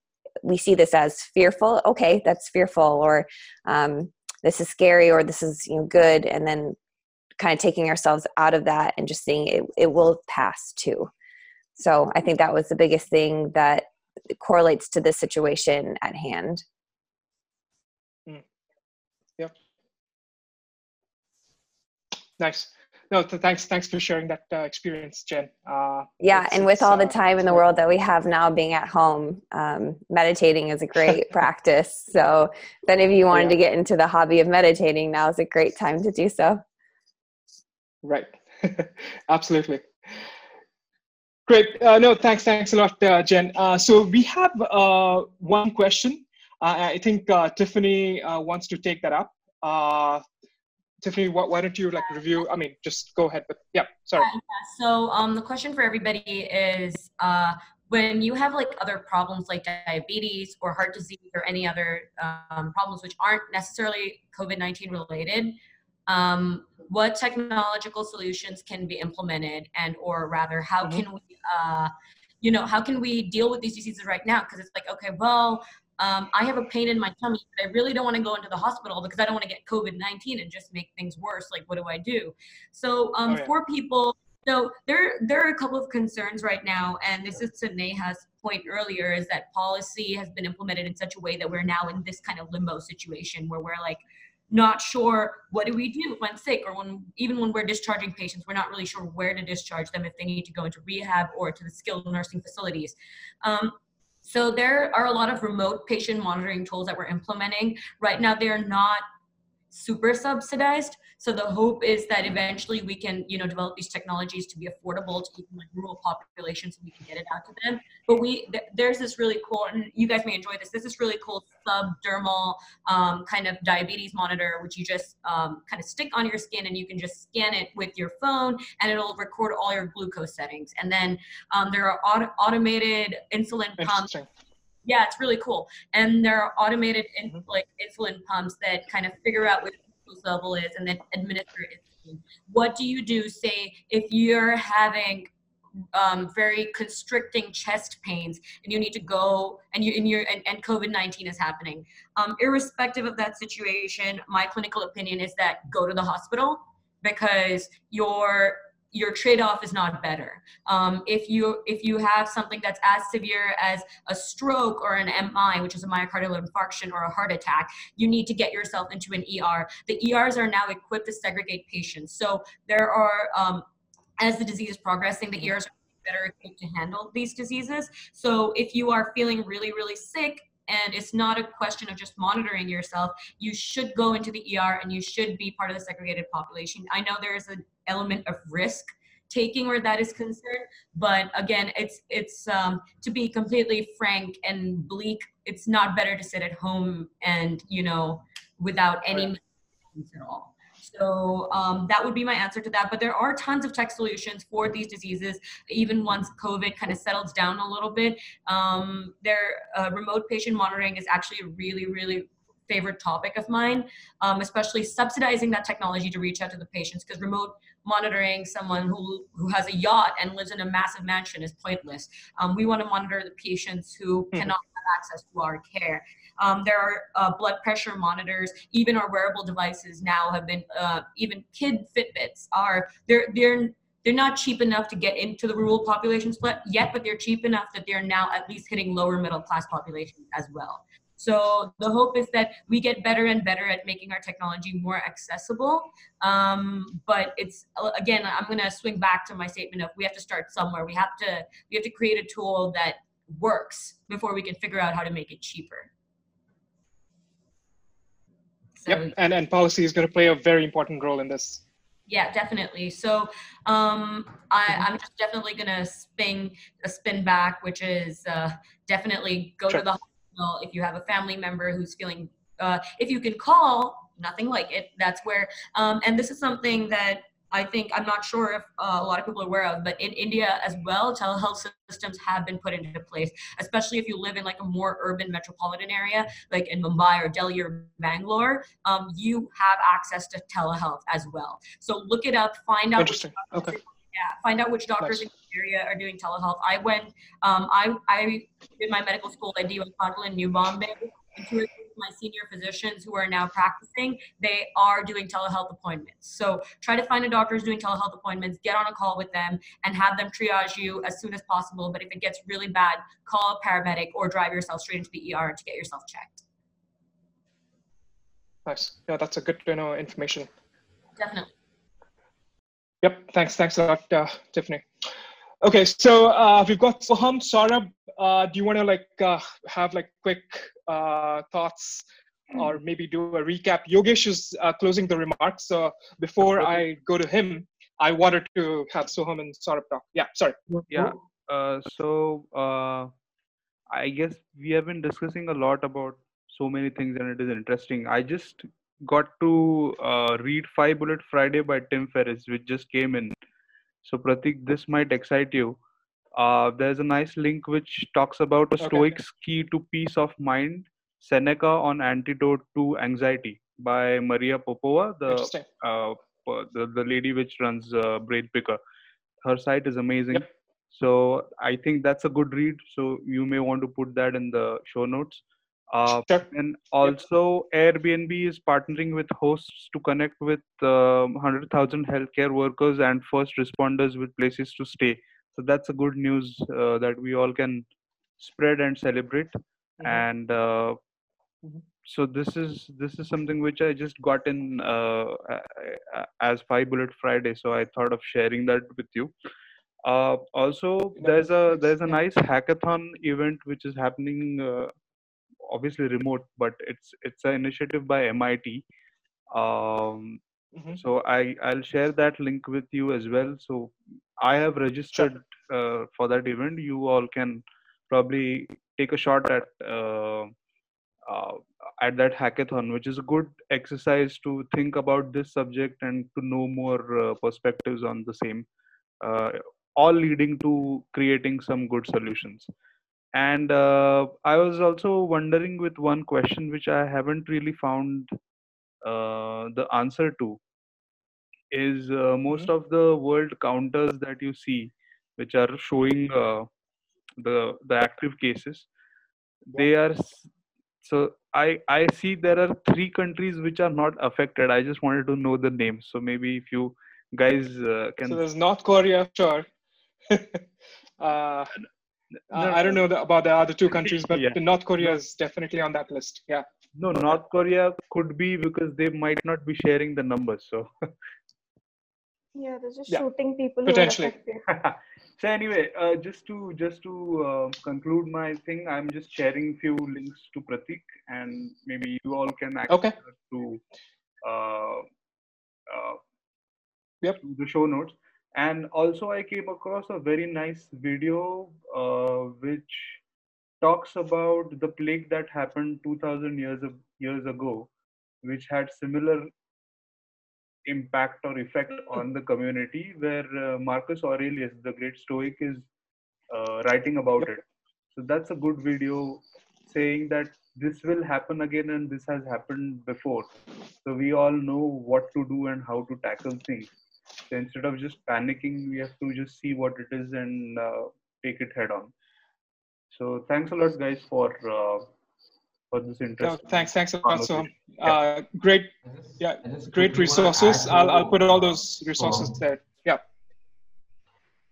we see this as fearful okay that's fearful or um, this is scary or this is you know good and then kind of taking ourselves out of that and just seeing it, it will pass too so i think that was the biggest thing that correlates to the situation at hand mm. yep Nice. no, th- thanks, thanks for sharing that uh, experience, Jen. Uh, yeah, and with all the uh, time in the world that we have now being at home, um, meditating is a great practice. So if any of you wanted yeah. to get into the hobby of meditating, now is a great time to do so. Right. Absolutely. Great. Uh, no, thanks. Thanks a lot, uh, Jen. Uh, so we have uh, one question. Uh, I think uh, Tiffany wants to take that up. Tiffany, why, why don't you like review? I mean, just go ahead. But yeah, sorry. Yeah, So um, the question for everybody is when you have like other problems like diabetes or heart disease or any other um, problems which aren't necessarily COVID-19 related, um, what technological solutions can be implemented and or rather how Mm-hmm. can we uh, you know how can we deal with these diseases right now because it's like okay well um, i have a pain in my tummy but i really don't want to go into the hospital because i don't want to get covid-19 and just make things worse like what do i do so um, Oh, yeah. for people so there there are a couple of concerns right now and this is to neha's point earlier is that policy has been implemented in such a way that we're now in this kind of limbo situation where we're like not sure what do we do when sick or when even when we're discharging patients we're not really sure where to discharge them if they need to go into rehab or to the skilled nursing facilities. Um, so there are a lot of remote patient monitoring tools that we're implementing. Right now they're not super subsidized so the hope is that eventually we can you know develop these technologies to be affordable to even like rural populations and we can get it out to them. But we th- there's this really cool and you guys may enjoy this this is really cool subdermal um, kind of diabetes monitor which you just um, kind of stick on your skin and you can just scan it with your phone and it'll record all your glucose settings. And then um, there are auto- automated insulin pumps. Yeah it's really cool. And there are automated in, like insulin pumps that kind of figure out your glucose level is and then administer insulin what do you do say if you're having um, very constricting chest pains and you need to go and you and you're and, and covid-19 is happening? Um, irrespective of that situation my clinical opinion is that go to the hospital because your your trade-off is not better. Um, if you if you have something that's as severe as a stroke or an mi which is a myocardial infarction or a heart attack you need to get yourself into an er the ers are now equipped to segregate patients. So there are um, as the disease is progressing, the ERs are better equipped to handle these diseases. So if you are feeling really, really sick, and it's not a question of just monitoring yourself, you should go into the ER and you should be part of the segregated population. I know there is an element of risk taking where that is concerned, but again, it's it's um, to be completely frank and bleak. It's not better to sit at home and you know without any medications at all. So um, that would be my answer to that. But there are tons of tech solutions for these diseases, even once COVID kind of settles down a little bit. Um, their uh, remote patient monitoring is actually a really, really favorite topic of mine, um, especially subsidizing that technology to reach out to the patients because remote monitoring someone who, who has a yacht and lives in a massive mansion is pointless. Um, we want to monitor the patients who Mhm. cannot have access to our care. Um, there are uh, blood pressure monitors. Even our wearable devices now have been, uh, even kid Fitbits are, they're, they're, they're not cheap enough to get into the rural populations yet, but they're cheap enough that they're now at least hitting lower middle class populations as well. So the hope is that we get better and better at making our technology more accessible. Um, but it's again, I'm going to swing back to my statement of we have to start somewhere. We have to we have to create a tool that works before we can figure out how to make it cheaper. Yep. And and policy is going to play a very important role in this. Yeah, definitely. So um, I, I'm just definitely gonna spin a spin back, which is uh, definitely go Sure. to the hospital if you have a family member who's feeling. Uh, if you can call, nothing like it. That's where. Um, and this is something that I think I'm not sure if uh, a lot of people are aware of, but in India as well, telehealth systems have been put into place, especially if you live in like a more urban metropolitan area, like in Mumbai or Delhi or Bangalore. Um, you have access to telehealth as well. So look it up, find out. Interesting. Okay. yeah, find out which doctors in the area are doing telehealth. I went, um, I, I did my medical school at DU Hospital in New Bombay. And two of my senior physicians who are now practicing, they are doing telehealth appointments. So try to find a doctor who's doing telehealth appointments, get on a call with them, and have them triage you as soon as possible. But if it gets really bad, call a paramedic or drive yourself straight into the ER to get yourself checked. Nice. Yeah, that's a good to know information. Definitely. Yep. Thanks. Thanks a lot, uh, Tiffany. Okay, so uh, we've got Soham, Saurabh. Uh, do you want to like uh, have like quick uh, thoughts or maybe do a recap? Yogesh is uh, closing the remarks. So before I go to him, I wanted to have Soham and Saurabh talk. Yeah, sorry. Yeah. Uh, so uh, I guess we have been discussing a lot about so many things, and it is interesting. I just got to uh, read Five Bullet Friday by Tim Ferriss, which just came in. So Pratik, this might excite you. Uh, there's a nice link which talks about a Okay. Stoic's key to peace of mind, Seneca on antidote to anxiety by Maria Popova, the uh, the, the lady which runs uh, Brain Picker. Her site is amazing. So I think that's a good read. So you may want to put that in the show notes. Uh, and also, Airbnb is partnering with hosts to connect with um 100,000 healthcare workers and first responders with places to stay. So that's a good news uh, that we all can spread and celebrate. And uh, so this is this is something which I just got in uh, as Five Bullet Friday. So I thought of sharing that with you. Uh, also, there's a there's a nice hackathon event which is happening, uh, obviously remote, but it's it's an initiative by MIT. Um, so I I'll share that link with you as well. So I have registered uh, for that event. You all can probably take a shot at uh, uh, at that hackathon, which is a good exercise to think about this subject and to know more uh, perspectives on the same, uh, all leading to creating some good solutions. And uh, I was also wondering with one question which I haven't really found uh, the answer to is uh, most of the world counters that you see, which are showing uh, the the active cases, they are so I I see there are three countries which are not affected. I just wanted to know the names. So maybe if you guys uh, can So there's North Korea, sure. uh, I I don't know the, about the other two countries, but Yeah. North Korea is definitely on that list. Yeah. no North Korea could be because they might not be sharing the numbers. So Yeah, they're just Yeah, shooting people potentially. so anyway, uh, just to just to uh, conclude my thing, I'm just sharing few links to Pratik, and maybe you all can access Okay. to uh, uh, yep. to the show notes. And also, I came across a very nice video uh, which talks about the plague that happened 2,000 years of, years ago, which had similar impact or effect on the community, where uh, Marcus Aurelius, the great Stoic, is uh, writing about it. So that's a good video saying that this will happen again and this has happened before. So we all know what to do and how to tackle things. So instead of just panicking, we have to just see what it is and uh, take it head on. So thanks a lot, guys, for uh, for this No, thanks, thanks a lot. So, conversation. uh, great, yeah, just great resources. I'll, I'll put all those resources Soham. there. Yeah.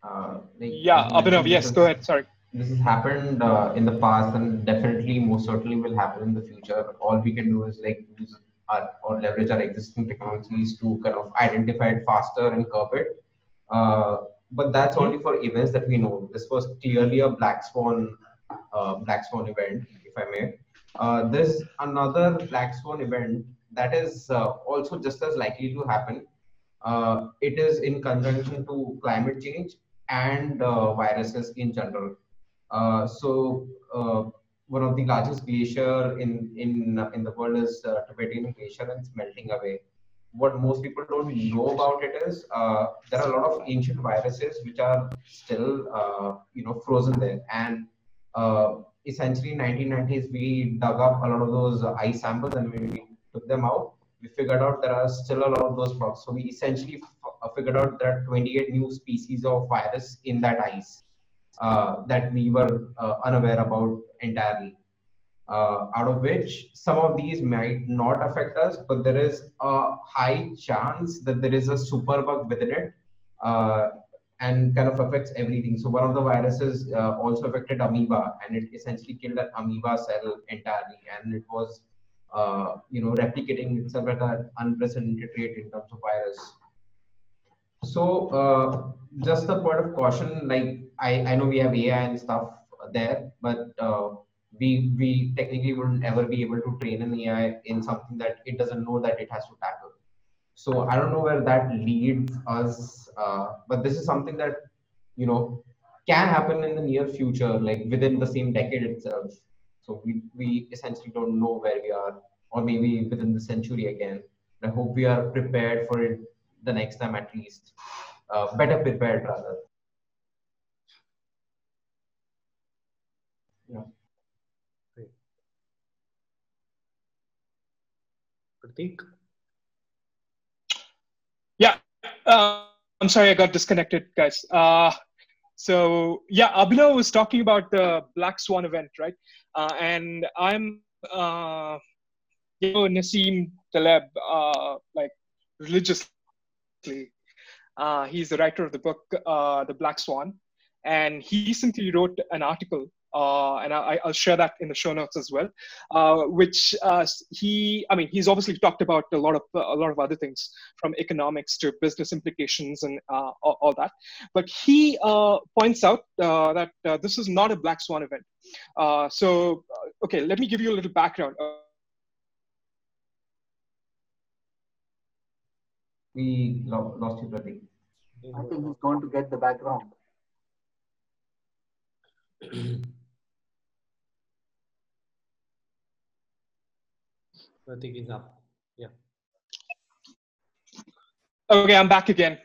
Uh, like, Yeah, as you Abhinav, yes, go ahead. Sorry. This has happened uh, in the past and definitely, most certainly, will happen in the future. All we can do is like use our, or leverage our existing technologies to kind of identify it faster and curb it. Uh, but that's only for events that we know. This was clearly a black swan, uh, black swan event, if I may. Uh, there's another black swan event that is uh, also just as likely to happen. Uh, it is in conjunction to climate change and uh, viruses in general. Uh, so uh, one of the largest glacier in in in the world is uh, Tibetan glacier and it's melting away. What most people don't know about it is uh, there are a lot of ancient viruses which are still uh, you know frozen there. And uh, essentially, 1990s we dug up a lot of those ice samples and we, took them out. We figured out there are still a lot of those bugs. So we essentially f- uh, figured out there are 28 new species of virus in that ice uh, that we were uh, unaware about entirely. Uh, out of which some of these might not affect us, but there is a high chance that there is a superbug within it uh, and kind of affects everything. So one of the viruses uh, also affected amoeba, and it essentially killed an amoeba cell entirely, and it was uh, you know replicating itself at an unprecedented rate in terms of virus. So just a point of caution, like I, I know we have AI and stuff there, but uh, we we technically wouldn't ever be able to train an AI in something that it doesn't know that it has to tackle. So I don't know where that leads us, uh, but this is something that you know can happen in the near future, like within the same decade itself. So we we essentially don't know where we are, or maybe within the century again. I hope we are prepared for it the next time at least, uh, better prepared rather. Yeah. Pratik? Yeah. Uh, I'm sorry, I got disconnected, guys. Uh, so yeah, Abhinav was talking about the Black Swan event, right? Uh, and I'm, uh, you know, Nassim Taleb, uh, like religiously. Uh, he's the writer of the book, uh, The Black Swan, and he recently wrote an article uh, and I, will share that in the show notes as well. Uh, which uh, he, I mean, he's obviously talked about a lot of a lot of other things, from economics to business implications and uh, all, all, that. But he uh, points out uh, that this is not a black swan event. so, okay, let me give you a little background. we lost you, Pratik. I think he's going to get the background. Pratik is up. Yeah. Okay, I'm back again.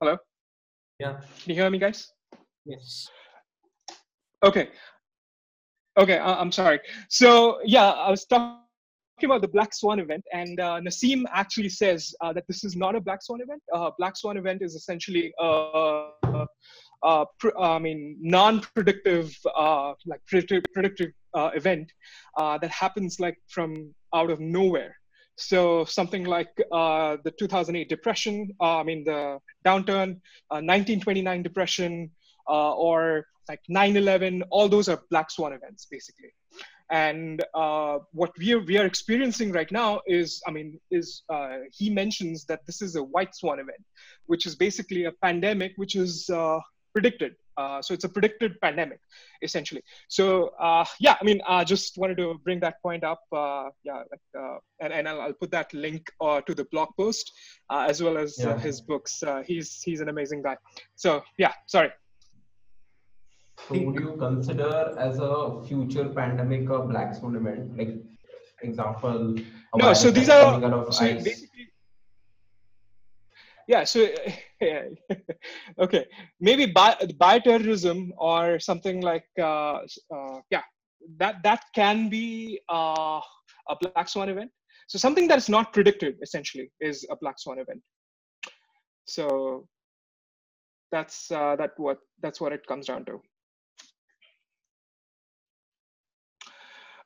Hello? Yeah. Can you hear me, guys? Yes. Okay. Okay, uh, I'm sorry. So, yeah, I was talking about the Black Swan event, and uh, Nassim actually says uh, that this is not a Black Swan event. Uh, Black Swan event is essentially a, uh, pr- I mean, non-predictive, uh, like predictive, predictive uh, event uh, that happens like from out of nowhere. So something like uh, the 2008 depression, uh, I mean the downturn, 1929 depression, or like 9/11. All those are black swan events, basically. And what we are we are experiencing right now is, I mean, is he mentions that this is a white swan event, which is basically a pandemic, which is predicted. Uh, so it's a predicted pandemic, essentially. So uh, yeah, I mean, I just wanted to bring that point up. Uh, yeah, like, uh, and, and I'll, I'll, put that link uh, to the blog post uh, as well as yeah. his books. he's he's an amazing guy. So yeah, sorry. So would you consider as a future pandemic a black swan event, like example? No, so these are so basically yeah so. okay. Maybe bi- bioterrorism or something like uh, uh, yeah that that can be uh, a black swan event. So something that's not predicted essentially is a black swan event. So that's uh, that what that's what it comes down to.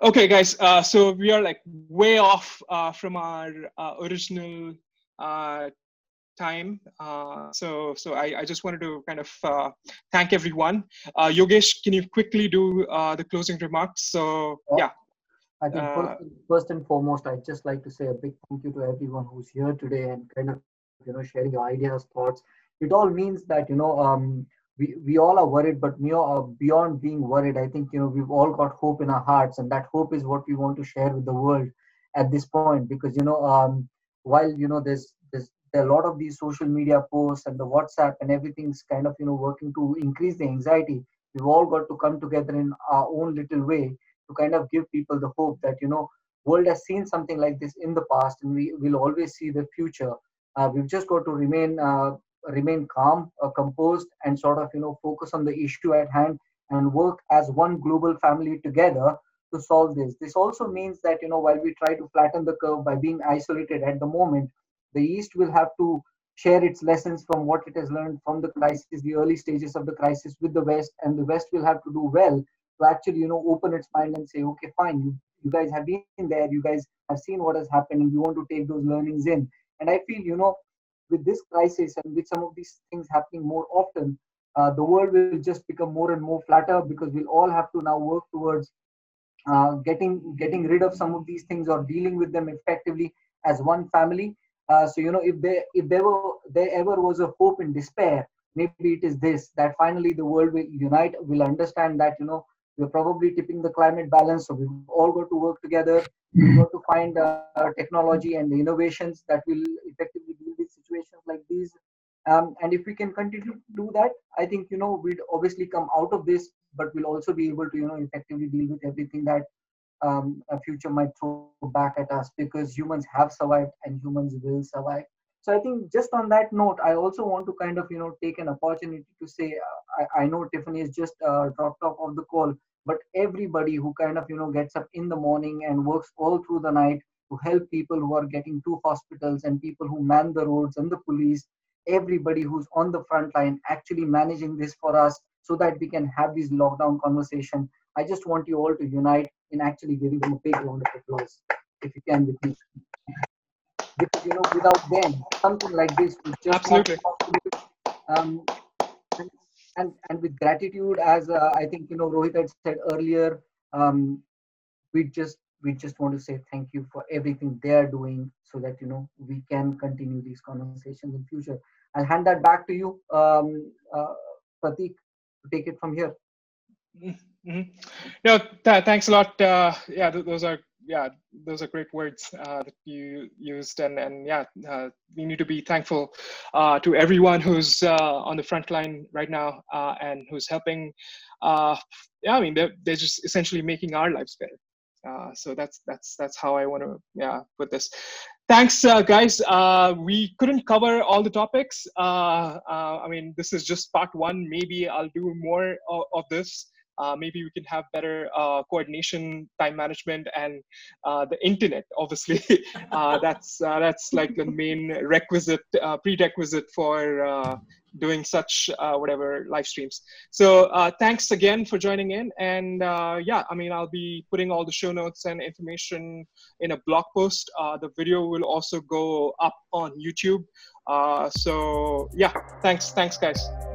Okay guys uh, so we are like way off uh, from our uh, original uh, time. Uh, so so I, I, just wanted to kind of uh, thank everyone. Uh, Yogesh, can you quickly do uh, the closing remarks? So yeah. I think first, uh, first and foremost, I'd just like to say a big thank you to everyone who's here today and kind of you know sharing your ideas, thoughts. It all means that you know um, we, we all are worried, but you know, beyond being worried, I think you know we've all got hope in our hearts, and that hope is what we want to share with the world at this point. Because you know, um, while you know there's there's there are a lot of these social media posts and the whatsapp and everything's kind of you know working to increase the anxiety. We've all got to come together in our own little way to kind of give people the hope that you know world has seen something like this in the past and we will always see the future. Uh, we've just got to remain uh, remain calm uh, composed and sort of you know focus on the issue at hand and work as one global family together to solve this. This also means that you know while we try to flatten the curve by being isolated at the moment the East will have to share its lessons from what it has learned from the crisis, the early stages of the crisis with the West, and the West will have to do well to actually, you know, open its mind and say, okay, fine, you, you guys have been there, you guys have seen what has happened, and we want to take those learnings in. And I feel, you know, with this crisis and with some of these things happening more often, uh, the world will just become more and more flatter because we'll all have to now work towards uh, getting getting rid of some of these things or dealing with them effectively as one family Uh, so you know, if there if there were there ever was a hope in despair, maybe it is this that finally the world will unite, will understand that you know we're probably tipping the climate balance, so we've all got to work together. We've got to find uh, technology and the innovations that will effectively deal with situations like these. Um, and if we can continue to do that, I think you know we'd obviously come out of this, but we'll also be able to you know effectively deal with everything that um, a future might throw back at us because humans have survived and humans will survive. So I think just on that note, I also want to kind of you know take an opportunity to say uh, I, I know Tiffany has just uh, dropped off of the call, but everybody who kind of you know gets up in the morning and works all through the night to help people who are getting to hospitals and people who man the roads and the police, everybody who's on the front line actually managing this for us so that we can have these lockdown conversation. I just want you all to unite in actually giving them a big round of applause if you can with me. Because you know without them something like this would just Absolutely. not be possible. Um, and, and and with gratitude as uh, i think you know rohit had said earlier um, we just we just want to say thank you for everything they are doing so that you know we can continue these conversations in future. I'll hand that back to you. Um, uh, pratik to take it from here hmm No, th- thanks a lot. Uh, yeah, th- those are yeah, those are great words uh, that you used, and and yeah, uh, we need to be thankful uh, to everyone who's uh, on the front line right now uh, and who's helping. Yeah, I mean, they're they're just essentially making our lives better. So that's that's that's how I want to yeah put this. Thanks, guys. We couldn't cover all the topics. I mean, this is just part one. Maybe I'll do more of, of this. Uh, maybe we can have better uh, coordination, time management, and uh, the internet. Obviously, uh, that's uh, that's like the main requisite, uh, prerequisite for doing such whatever live streams. So thanks again for joining in. And yeah, I mean, I'll be putting all the show notes and information in a blog post. The video will also go up on YouTube. So yeah, thanks, thanks, guys.